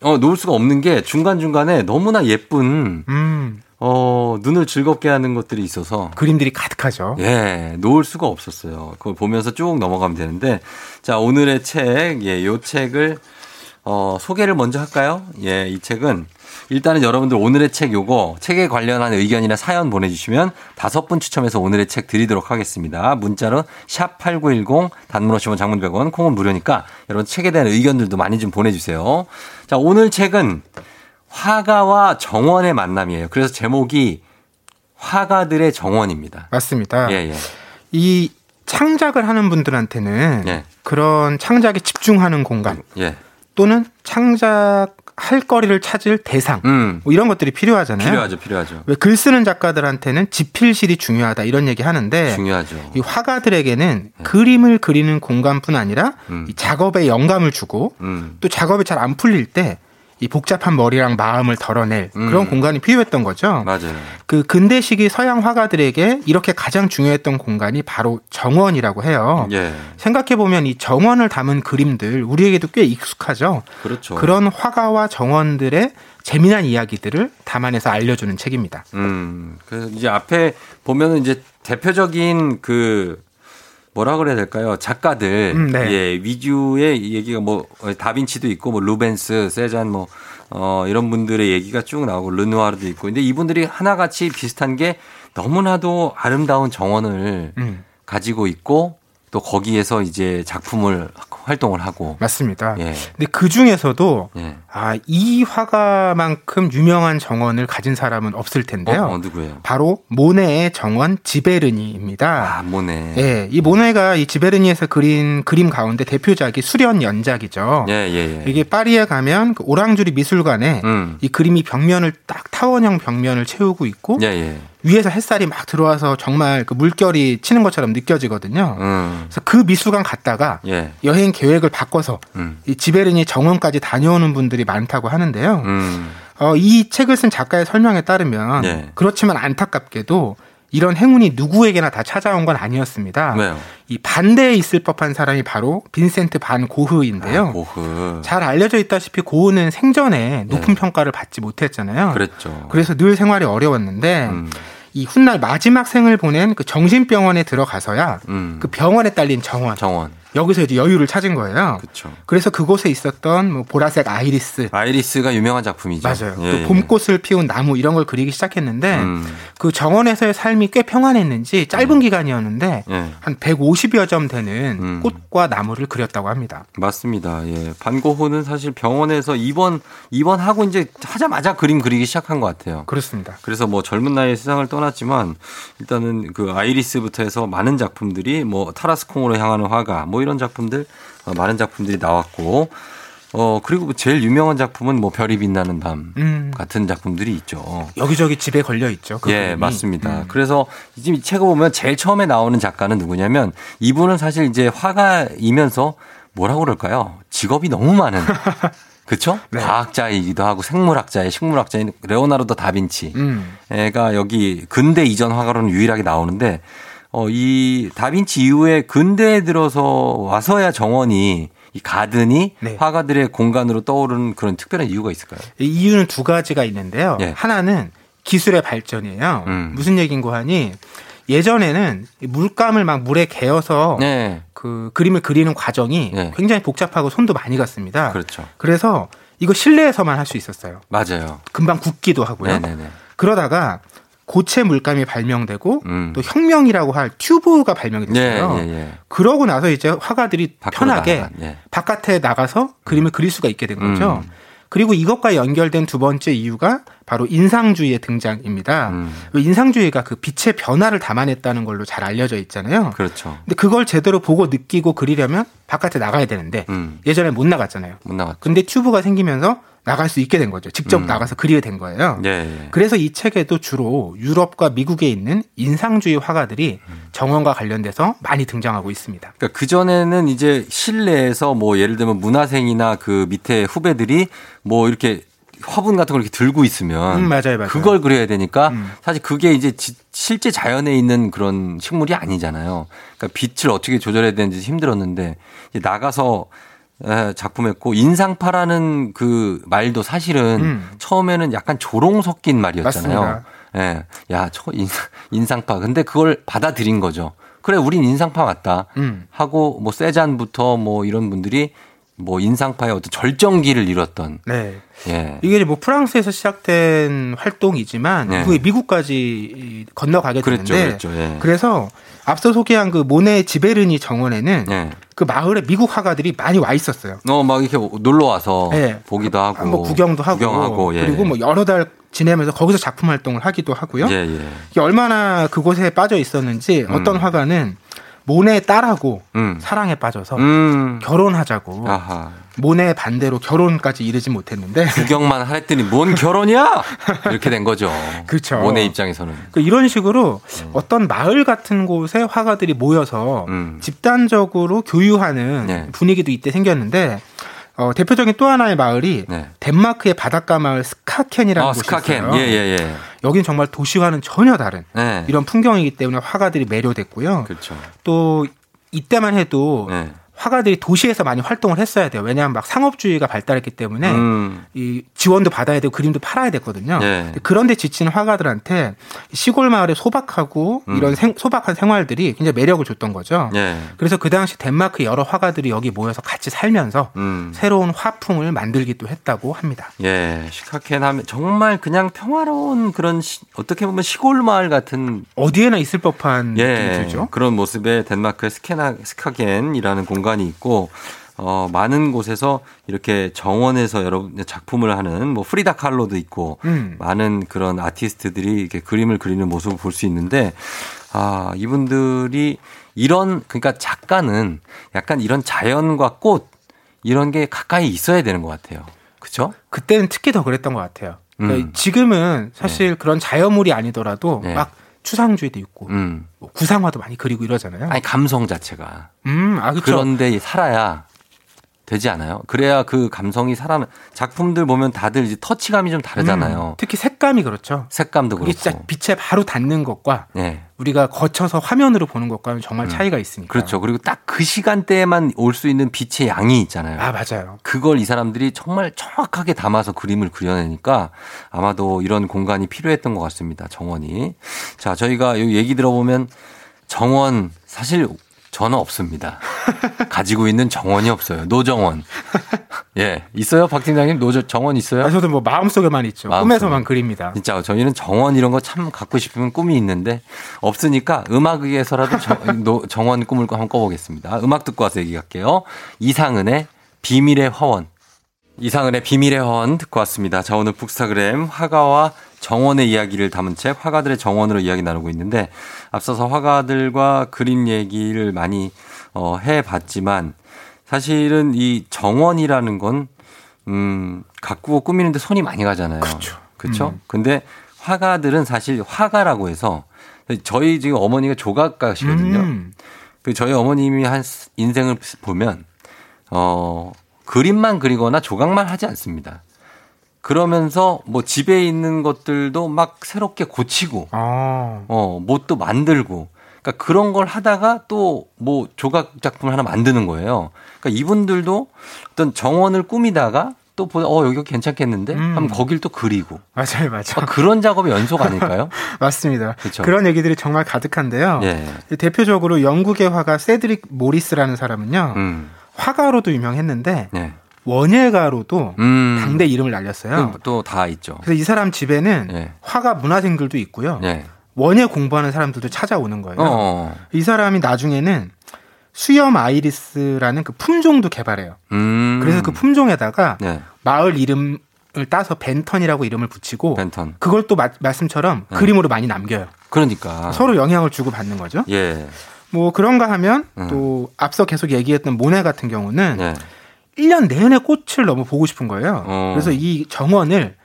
어, 놓을 수가 없는 게 중간중간에 너무나 예쁜 음, 어, 눈을 즐겁게 하는 것들이 있어서 그림들이 가득하죠. 예, 놓을 수가 없었어요. 그걸 보면서 쭉 넘어가면 되는데 자, 오늘의 책, 예, 요 책을 어, 소개를 먼저 할까요? 예, 이 책은 일단은 여러분들 오늘의 책 요거 책에 관련한 의견이나 사연 보내주시면 다섯 분 추첨해서 오늘의 책 드리도록 하겠습니다. 문자로 샵 8910 단문 50원 장문 100원 콩은 무료니까 여러분 책에 대한 의견들도 많이 좀 보내주세요. 자, 오늘 책은 화가와 정원의 만남이에요. 그래서 제목이 화가들의 정원입니다. 맞습니다. 예, 예. 이 창작을 하는 분들한테는 예. 그런 창작에 집중하는 공간 예. 또는 창작할 거리를 찾을 대상 음. 뭐 이런 것들이 필요하잖아요. 필요하죠, 필요하죠. 왜 글 쓰는 작가들한테는 지필실이 중요하다 이런 얘기 하는데 중요하죠. 이 화가들에게는 그림을 그리는 공간뿐 아니라 네. 음. 이 작업에 영감을 주고 음. 또 작업이 잘 안 풀릴 때 이 복잡한 머리랑 마음을 덜어낼 음. 그런 공간이 필요했던 거죠. 맞아요. 그 근대 시기 서양 화가들에게 이렇게 가장 중요했던 공간이 바로 정원이라고 해요. 예. 생각해 보면 이 정원을 담은 그림들 우리에게도 꽤 익숙하죠. 그렇죠. 그런 화가와 정원들의 재미난 이야기들을 담아내서 알려주는 책입니다. 음, 그 이제 앞에 보면은 이제 대표적인 그 뭐라 그래야 될까요? 작가들 음, 네. 예 위주의 얘기가 뭐 다빈치도 있고 뭐 루벤스, 세잔 뭐 어, 이런 분들의 얘기가 쭉 나오고 르누아르도 있고 근데 이분들이 하나같이 비슷한 게 너무나도 아름다운 정원을 음, 가지고 있고 또 거기에서 이제 작품을 활동을 하고 맞습니다. 예. 근데 그 중에서도 예. 아, 이 화가만큼 유명한 정원을 가진 사람은 없을 어, 텐데요. 어, 누구예요? 바로 모네의 정원 지베르니입니다. 아, 뭐네. 예, 이 모네가 이 지베르니에서 그린 그림 가운데 대표작이 수련 연작이죠. 예, 예, 예. 이게 파리에 가면 그 오랑주리 미술관에 음. 이 그림이 벽면을 딱 타원형 벽면을 채우고 있고 예, 예. 위에서 햇살이 막 들어와서 정말 그 물결이 치는 것처럼 느껴지거든요. 음. 그래서 그 미술관 갔다가 예. 여행 계획을 바꿔서 음. 이 지베르니 정원까지 다녀오는 분들이 많다고 하는데요. 음. 어, 이 책을 쓴 작가의 설명에 따르면 예. 그렇지만 안타깝게도 이런 행운이 누구에게나 다 찾아온 건 아니었습니다. 왜요? 이 반대에 있을 법한 사람이 바로 빈센트 반 고흐인데요. 아, 고흐. 잘 알려져 있다시피 고흐는 생전에 높은 평가를 받지 못했잖아요. 네. 그랬죠. 그래서 늘 생활이 어려웠는데 음. 이 훗날 마지막 생을 보낸 그 정신병원에 들어가서야 음. 그 병원에 딸린 정원 정원. 여기서 이제 여유를 찾은 거예요. 그렇죠. 그래서 그곳에 있었던 뭐 보라색 아이리스 아이리스가 유명한 작품이죠. 맞아요. 예, 또 예. 봄꽃을 피운 나무 이런 걸 그리기 시작했는데 음. 그 정원에서의 삶이 꽤 평안했는지 짧은 기간이었는데 예. 한 150여 점 되는 음. 꽃과 나무를 그렸다고 합니다. 맞습니다. 예. 반고흐는 사실 병원에서 입원 입원하고 이제 하자마자 그림 그리기 시작한 것 같아요. 그렇습니다. 그래서 뭐 젊은 나이에 세상을 떠났지만 일단은 그 아이리스부터 해서 많은 작품들이 뭐 타라스콩으로 향하는 화가 뭐 이런 작품들 어, 많은 작품들이 나왔고 어 그리고 제일 유명한 작품은 뭐 별이 빛나는 밤 음. 같은 작품들이 있죠. 여기저기 집에 걸려 있죠. 그 예, 그림이. 맞습니다. 음. 그래서 지금 이 책을 보면 제일 처음에 나오는 작가는 누구냐면 이분은 사실 이제 화가이면서 뭐라고 그럴까요? 직업이 너무 많은. 그쵸? 네. 과학자이기도 하고 생물학자의 식물학자인 레오나르도 다빈치. 음. 애가 여기 근대 이전 화가로는 유일하게 나오는데 어, 이 다빈치 이후에 근대에 들어서 와서야 정원이 이 가든이 네. 화가들의 공간으로 떠오르는 그런 특별한 이유가 있을까요? 이 이유는 두 가지가 있는데요. 예. 하나는 기술의 발전이에요. 음. 무슨 얘기인고 하니 예전에는 이 물감을 막 물에 개어서 네. 그 그림을 그리는 과정이 네. 굉장히 복잡하고 손도 많이 갔습니다. 그렇죠. 그래서 이거 실내에서만 할 수 있었어요. 맞아요. 금방 굳기도 하고요. 네네네. 그러다가 고체 물감이 발명되고 음. 또 혁명이라고 할 튜브가 발명이 네, 됐어요. 예, 예. 그러고 나서 이제 화가들이 편하게 나가, 예. 바깥에 나가서 그림을 그릴 수가 있게 된 거죠. 음. 그리고 이것과 연결된 두 번째 이유가 바로 인상주의의 등장입니다. 음. 인상주의가 그 빛의 변화를 담아냈다는 걸로 잘 알려져 있잖아요. 그렇죠. 근데 그걸 제대로 보고 느끼고 그리려면 바깥에 나가야 되는데 음. 예전에 못 나갔잖아요. 못 나갔죠. 근데 튜브가 생기면서 나갈 수 있게 된 거죠. 직접 음. 나가서 그리게 된 거예요. 예, 예. 그래서 이 책에도 주로 유럽과 미국에 있는 인상주의 화가들이 음. 정원과 관련돼서 많이 등장하고 있습니다. 그러니까 그 전에는 이제 실내에서 뭐 예를 들면 문화생이나 그 밑에 후배들이 뭐 이렇게 화분 같은 걸 이렇게 들고 있으면 음, 맞아요, 맞아요. 그걸 그려야 되니까 음. 사실 그게 이제 지- 실제 자연에 있는 그런 식물이 아니잖아요. 그러니까 빛을 어떻게 조절해야 되는지 힘들었는데 나가서 예, 작품했고 인상파라는 그 말도 사실은 음. 처음에는 약간 조롱 섞인 말이었잖아요. 맞습니다. 예. 야, 저 인상, 인상파. 근데 그걸 받아들인 거죠. 그래, 우린 인상파 맞다. 음. 하고 뭐 세잔부터 뭐 이런 분들이 뭐 인상파의 어떤 절정기를 이뤘던 네. 예. 이게 뭐 프랑스에서 시작된 활동이지만 네. 그게 미국까지 건너가게 그랬죠, 되는데 그랬죠. 예. 그래서 앞서 소개한 그 모네 지베르니 정원에는 예. 그 마을에 미국 화가들이 많이 와 있었어요. 어, 막 이렇게 놀러 와서 예. 보기도 하고 뭐 구경도 하고 구경하고, 예. 그리고 뭐 여러 달 지내면서 거기서 작품 활동을 하기도 하고요. 예, 예. 이게 얼마나 그곳에 빠져 있었는지 어떤 화가는 모네 딸하고 음. 사랑에 빠져서 음. 결혼하자고 아하. 모네 반대로 결혼까지 이르지 못했는데 구경만 하랬더니 뭔 결혼이야? 이렇게 된 거죠. 그렇죠. 모네 입장에서는. 그 이런 식으로 어떤 마을 같은 곳에 화가들이 모여서 음. 집단적으로 교유하는 네. 분위기도 이때 생겼는데 어, 대표적인 또 하나의 마을이 네. 덴마크의 바닷가 마을 스카켄이라는 아, 곳이 스카켄. 있어요. 예, 예, 예. 여긴 정말 도시와는 전혀 다른 네. 이런 풍경이기 때문에 화가들이 매료됐고요. 그렇죠. 또 이때만 해도 네. 화가들이 도시에서 많이 활동을 했어야 돼요. 왜냐하면 막 상업주의가 발달했기 때문에 음. 이 지원도 받아야 되고 그림도 팔아야 됐거든요. 네. 그런데 지치는 화가들한테 시골 마을의 소박하고 음. 이런 생- 소박한 생활들이 굉장히 매력을 줬던 거죠. 예. 그래서 그 당시 덴마크 여러 화가들이 여기 모여서 같이 살면서 음. 새로운 화풍을 만들기도 했다고 합니다. 예. 시카켄 하면 정말 그냥 평화로운 그런 시- 어떻게 보면 시골 마을 같은 어디에나 있을 법한 예. 그런 모습의 덴마크의 스케나 스카겐이라는 공간 이 있고 어, 많은 곳에서 이렇게 정원에서 여러분 작품을 하는 뭐 프리다 칼로도 있고 음. 많은 그런 아티스트들이 이렇게 그림을 그리는 모습을 볼 수 있는데 아, 이분들이 이런 그러니까 작가는 약간 이런 자연과 꽃 이런 게 가까이 있어야 되는 것 같아요. 그렇죠? 그때는 특히 더 그랬던 것 같아요. 그러니까 음. 지금은 사실 그런 자연물이 아니더라도 네. 막 추상주의도 있고 음. 뭐 구상화도 많이 그리고 이러잖아요. 아니 감성 자체가 음, 아 그렇죠. 그런데 살아야 되지 않아요? 그래야 그 감성이 살아나 작품들 보면 다들 이제 터치감이 좀 다르잖아요. 음, 특히 색감이 그렇죠. 색감도 그렇고. 진짜 빛에 바로 닿는 것과 네. 우리가 거쳐서 화면으로 보는 것과는 정말 차이가 있으니까. 그렇죠. 그리고 딱 그 시간대에만 올 수 있는 빛의 양이 있잖아요. 아 맞아요. 그걸 이 사람들이 정말 정확하게 담아서 그림을 그려내니까 아마도 이런 공간이 필요했던 것 같습니다. 정원이. 자, 저희가 요 얘기 들어보면 정원 사실 저는 없습니다. 가지고 있는 정원이 없어요. no 정원. 예. 있어요? 박 팀장님? no 정원 있어요? 아, 저도 뭐 마음속에만 있죠. 마음속에. 꿈에서만 그립니다. 진짜 저희는 정원 이런 거 참 갖고 싶으면 꿈이 있는데 없으니까 음악에서라도 정, no- 정원 꿈을 한번 꿔보겠습니다. 음악 듣고 와서 얘기할게요. 이상은의 비밀의 화원. 이상은의 비밀의 화원 듣고 왔습니다. 자 오늘 북스타그램 화가와 정원의 이야기를 담은 책 화가들의 정원으로 이야기 나누고 있는데 앞서서 화가들과 그림 얘기를 많이 어, 해봤지만 사실은 이 정원이라는 건 음, 가꾸고 꾸미는데 손이 많이 가잖아요. 그렇죠. 그렇죠? 음. 근데 화가들은 사실 화가라고 해서 저희 지금 어머니가 조각가시거든요. 음. 그 저희 어머님이 한 인생을 보면 어 그림만 그리거나 조각만 하지 않습니다. 그러면서 뭐 집에 있는 것들도 막 새롭게 고치고 아. 어, 뭐또 만들고. 그러니까 그런 걸 하다가 또 뭐 조각 작품을 하나 만드는 거예요. 그러니까 이분들도 어떤 정원을 꾸미다가 또 보다 어 여기 괜찮겠는데 음. 하면 거길 또 그리고 맞아요, 맞아요. 아, 그런 작업의 연속 아닐까요? 맞습니다. 그쵸. 그런 얘기들이 정말 가득한데요. 예. 대표적으로 영국의 화가 세드릭 모리스라는 사람은요. 음. 화가로도 유명했는데 네. 원예가로도 음. 당대 이름을 날렸어요. 또 다 있죠. 그래서 이 사람 집에는 예. 화가 문화생들도 있고요. 네. 원예 공부하는 사람들도 찾아오는 거예요. 어. 이 사람이 나중에는 수염 아이리스라는 그 품종도 개발해요. 음. 그래서 그 품종에다가 네. 마을 이름을 따서 벤턴이라고 이름을 붙이고 벤턴. 그걸 또 마- 말씀처럼 네. 그림으로 많이 남겨요. 그러니까. 서로 영향을 주고 받는 거죠. 예. 뭐 그런가 하면 음. 또 앞서 계속 얘기했던 모네 같은 경우는 네. 1년 내내 꽃을 너무 보고 싶은 거예요. 어. 그래서 이 정원을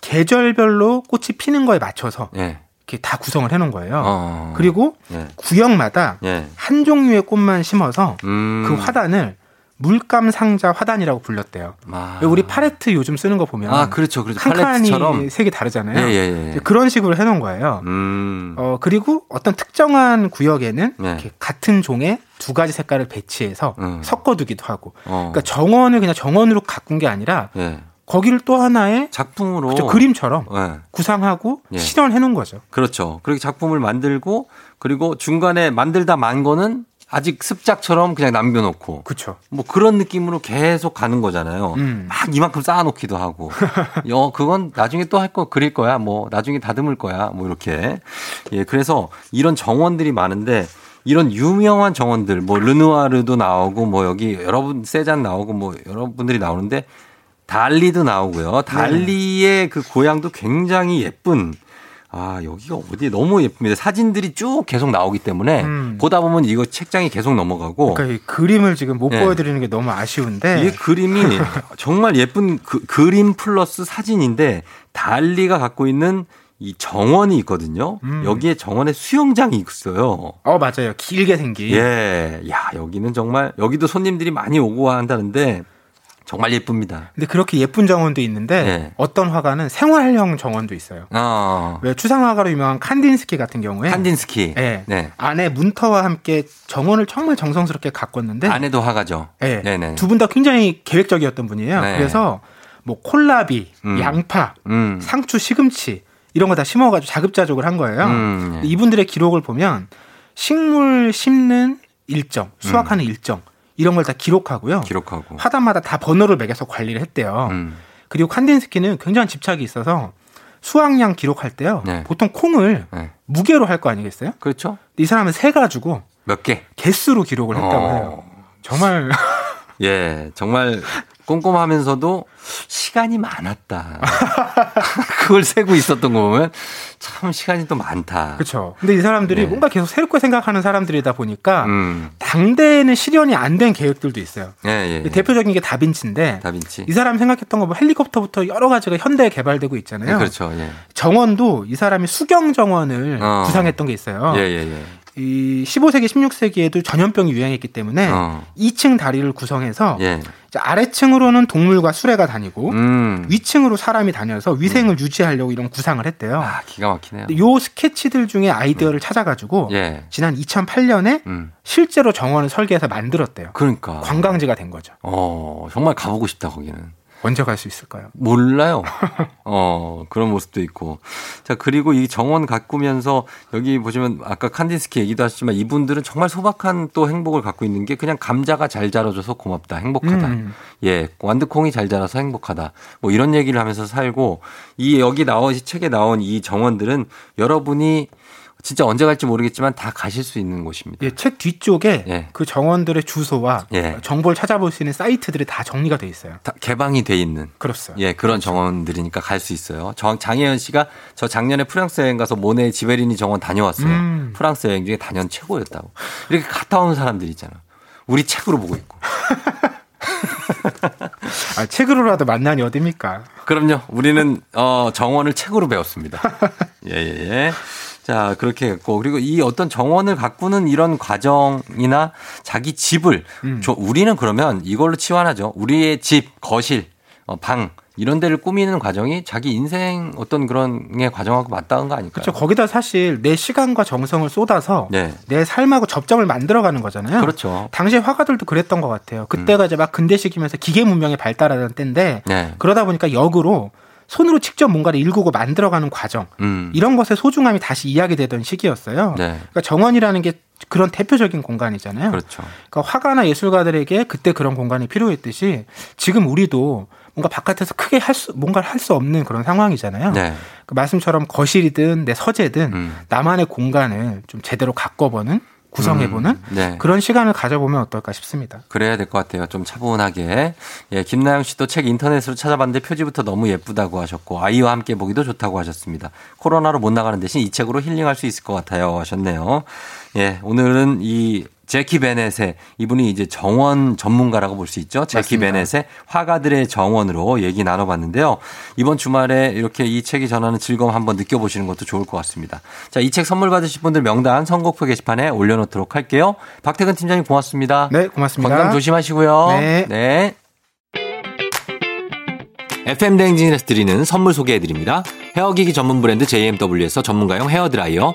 계절별로 꽃이 피는 거에 맞춰서 예. 이렇게 다 구성을 해놓은 거예요. 어. 그리고 예. 구역마다 예. 한 종류의 꽃만 심어서 음. 그 화단을 물감 상자 화단이라고 불렸대요. 아. 우리 팔레트 요즘 쓰는 거 보면 아, 그렇죠. 그렇죠. 한 칸이. 색이 다르잖아요. 예, 예, 예. 그런 식으로 해놓은 거예요. 음. 어 그리고 어떤 특정한 구역에는 같은 종의 두 가지 색깔을 배치해서 음. 섞어두기도 하고. 어. 그러니까 정원을 그냥 정원으로 가꾼 게 아니라 예. 거기를 또 하나의 작품으로 그쵸, 그림처럼 예. 구상하고 예. 실현해 놓은 거죠. 그렇죠. 그렇게 작품을 만들고 그리고 중간에 만들다 만 거는 아직 습작처럼 그냥 남겨놓고 그렇죠. 뭐 그런 느낌으로 계속 가는 거잖아요. 음. 막 이만큼 쌓아놓기도 하고. 어, 그건 나중에 또 할 거 그릴 거야. 뭐 나중에 다듬을 거야. 뭐 이렇게. 예, 그래서 이런 정원들이 많은데 이런 유명한 정원들 뭐 르누아르도 나오고 뭐 여기 여러분 세잔 나오고 뭐 여러분들이 나오는데 달리도 나오고요. 달리의 그 고향도 굉장히 예쁜 아, 여기가 어디 너무 예쁩니다. 사진들이 쭉 계속 나오기 때문에 음. 보다 보면 이거 책장이 계속 넘어가고 그러니까 이 그림을 지금 못 네. 보여드리는 게 너무 아쉬운데. 이게 그림이 정말 예쁜 그, 그림 플러스 사진인데 달리가 갖고 있는 이 정원이 있거든요. 음. 여기에 정원에 수영장이 있어요. 어 맞아요. 길게 생긴. 예. 야, 여기는 정말 여기도 손님들이 많이 오고 한다는데 정말 예쁩니다. 근데 그렇게 예쁜 정원도 있는데 네. 어떤 화가는 생활형 정원도 있어요. 어. 왜 추상 화가로 유명한 칸딘스키 같은 경우에 칸딘스키. 네. 네. 안에 문터와 함께 정원을 정말 정성스럽게 가꿨는데 아내도 화가죠. 네. 네네. 두분 다 굉장히 계획적이었던 분이에요. 네. 그래서 뭐 콜라비, 음. 양파, 음. 상추, 시금치 이런 거 다 심어가지고 자급자족을 한 거예요. 음, 예. 이분들의 기록을 보면 식물 심는 일정, 수확하는 일정 이런 걸 다 기록하고요. 음. 기록하고. 화단마다 다 번호를 매겨서 관리를 했대요. 음. 그리고 칸딘스키는 굉장한 집착이 있어서 수확량 기록할 때요. 네. 보통 콩을 네. 무게로 할 거 아니겠어요? 그렇죠. 이 사람은 세 가지고 몇 개? 개수로 기록을 했다고 어. 해요. 정말 예, 정말 꼼꼼하면서도 시간이 많았다. 그걸 세고 있었던 거 보면 참 시간이 또 많다. 그렇죠. 근데 이 사람들이 네. 뭔가 계속 새롭게 생각하는 사람들이다 보니까 음. 당대에는 실현이 안 된 계획들도 있어요. 예, 예. 예. 대표적인 게 다빈치인데 다빈치. 이 사람이 생각했던 거 뭐 헬리콥터부터 여러 가지가 현대에 개발되고 있잖아요. 예, 그렇죠. 예. 정원도 이 사람이 수경 정원을 어. 구상했던 게 있어요. 이 15세기, 16세기에도 전염병이 유행했기 때문에 어. 2층 다리를 구성해서 예. 아래층으로는 동물과 수레가 다니고 음. 위층으로 사람이 다녀서 위생을 유지하려고 이런 구상을 했대요. 아, 기가 막히네요. 요 스케치들 중에 아이디어를 찾아가지고 예. 지난 2008년에 음. 실제로 정원을 설계해서 만들었대요. 그러니까. 관광지가 된 거죠. 어, 정말 가보고 싶다, 거기는. 언제 갈 수 있을까요? 몰라요. 어, 그런 모습도 있고. 자, 그리고 이 정원 가꾸면서 여기 보시면 아까 칸딘스키 얘기도 하셨지만 이분들은 정말 소박한 또 행복을 갖고 있는 게 그냥 감자가 잘 자라줘서 고맙다, 행복하다. 음. 예, 완두콩이 잘 자라서 행복하다. 뭐 이런 얘기를 하면서 살고 이 여기 나온 이 책에 나온 이 정원들은 여러분이 진짜 언제 갈지 모르겠지만 다 가실 수 있는 곳입니다. 예, 책 뒤쪽에 예. 그 정원들의 주소와 예. 정보를 찾아볼 수 있는 사이트들이 다 정리가 돼 있어요. 다 개방이 돼 있는 그렇습니다. 예, 그런 정원들이니까 갈 수 있어요. 정, 장혜연 씨가 저 작년에 프랑스 여행 가서 모네 지베리니 정원 다녀왔어요. 음. 프랑스 여행 중에 단연 최고였다고. 이렇게 갔다 오는 사람들 있잖아. 우리 책으로 보고 있고. 아, 책으로라도 만나니 어딥니까? 그럼요. 우리는 어, 정원을 책으로 배웠습니다. 예, 예, 예. 자, 그렇게 했고. 그리고 이 어떤 정원을 가꾸는 이런 과정이나 자기 집을, 음. 저, 우리는 그러면 이걸로 치환하죠. 우리의 집, 거실, 어, 방, 이런 데를 꾸미는 과정이 자기 인생 어떤 그런 게 과정하고 맞닿은 거 아닐까요? 그렇죠. 거기다 사실 내 시간과 정성을 쏟아서 네. 내 삶하고 접점을 만들어가는 거잖아요. 그렇죠. 당시에 화가들도 그랬던 것 같아요. 그때가 이제 막 근대식이면서 기계 문명이 발달하던 때인데 네. 그러다 보니까 역으로 손으로 직접 뭔가를 일구고 만들어가는 과정 음. 이런 것의 소중함이 다시 이야기되던 시기였어요. 네. 그러니까 정원이라는 게 그런 대표적인 공간이잖아요. 그렇죠. 그러니까 화가나 예술가들에게 그때 그런 공간이 필요했듯이 지금 우리도 뭔가 바깥에서 크게 할 수, 뭔가를 할 수 없는 그런 상황이잖아요. 네. 그 말씀처럼 거실이든 내 서재든 음. 나만의 공간을 좀 제대로 가꿔보는 구성해보는 음, 네. 그런 시간을 가져보면 어떨까 싶습니다. 그래야 될 것 같아요. 좀 차분하게. 예, 김나영 씨도 책 인터넷으로 찾아봤는데 표지부터 너무 예쁘다고 하셨고 아이와 함께 보기도 좋다고 하셨습니다. 코로나로 못 나가는 대신 이 책으로 힐링할 수 있을 것 같아요 하셨네요. 예, 오늘은 이 제키 베넷의 이분이 이제 정원 전문가라고 볼 수 있죠. 제키 맞습니다. 베넷의 화가들의 정원으로 얘기 나눠봤는데요. 이번 주말에 이렇게 이 책이 전하는 즐거움 한번 느껴보시는 것도 좋을 것 같습니다. 자, 이 책 선물 받으실 분들 명단 선곡표 게시판에 올려놓도록 할게요. 박태근 팀장님 고맙습니다. 네, 고맙습니다. 건강 조심하시고요. 네. FM 대행진에서 드리는 선물 소개해 드립니다. 헤어기기 전문 브랜드 JMW에서 전문가용 헤어 드라이어,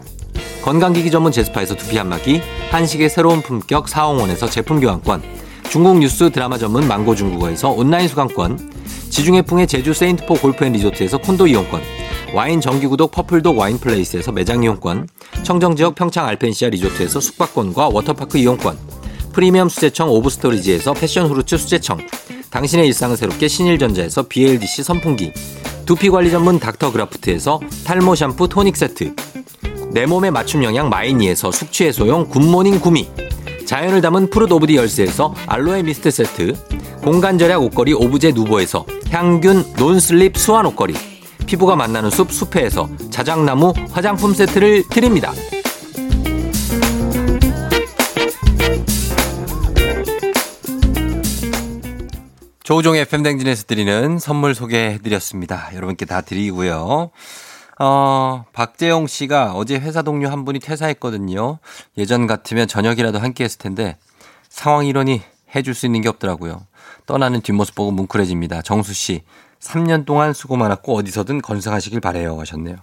건강기기 전문 제스파에서 두피 안마기, 한식의 새로운 품격 사홍원에서 제품 교환권, 중국 뉴스 드라마 전문 망고 중국어에서 온라인 수강권, 지중해풍의 제주 세인트포 골프앤리조트에서 콘도 이용권, 와인 정기구독 퍼플독 와인플레이스에서 매장 이용권, 청정지역 평창 알펜시아 리조트에서 숙박권과 워터파크 이용권, 프리미엄 수제청 오브스토리지에서 패션 후르츠 수제청, 당신의 일상을 새롭게 신일전자에서 BLDC 선풍기, 두피관리 전문 닥터그라프트에서 탈모 샴푸 토닉 세트, 내 몸에 맞춤 영양 마이니에서 숙취해소용 굿모닝 구미, 자연을 담은 Fruit of the Earth에서 알로에 미스트 세트, 공간 절약 옷걸이 오브제 누보에서 항균 non-slip 수환 옷걸이, 피부가 만나는 숲 숲회에서 자작나무 화장품 세트를 드립니다. 조우종의 팬댕진에서 드리는 선물 소개해드렸습니다. 여러분께 다 드리고요. 어, 박재용 씨가 어제 회사 동료 한 분이 퇴사했거든요. 예전 같으면 저녁이라도 함께 했을 텐데 상황 이러니 해줄 수 있는 게 없더라고요. 떠나는 뒷모습 보고 뭉클해집니다. 정수 씨, 3년 동안 수고 많았고 어디서든 건승하시길 바래요 하셨네요.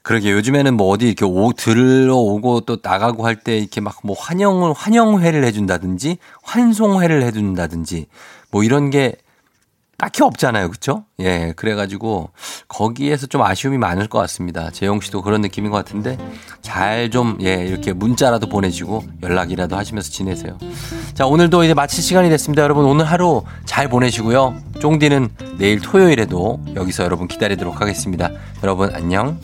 그러게 요즘에는 뭐 어디 이렇게 오, 들어오고 또 나가고 할 때 이렇게 막 뭐 환영을, 환영회를 해준다든지 환송회를 해준다든지 뭐 이런 게 딱히 없잖아요. 그쵸? 예. 그래 가지고 거기에서 좀 아쉬움이 많을 것 같습니다. 재용 씨도 그런 느낌인 것 같은데 잘 좀, 예, 이렇게 문자라도 보내주고 연락이라도 하시면서 지내세요. 자, 오늘도 이제 마칠 시간이 됐습니다. 여러분 오늘 하루 잘 보내시고요. 쫑디는 내일 토요일에도 여기서 여러분 기다리도록 하겠습니다. 여러분 안녕.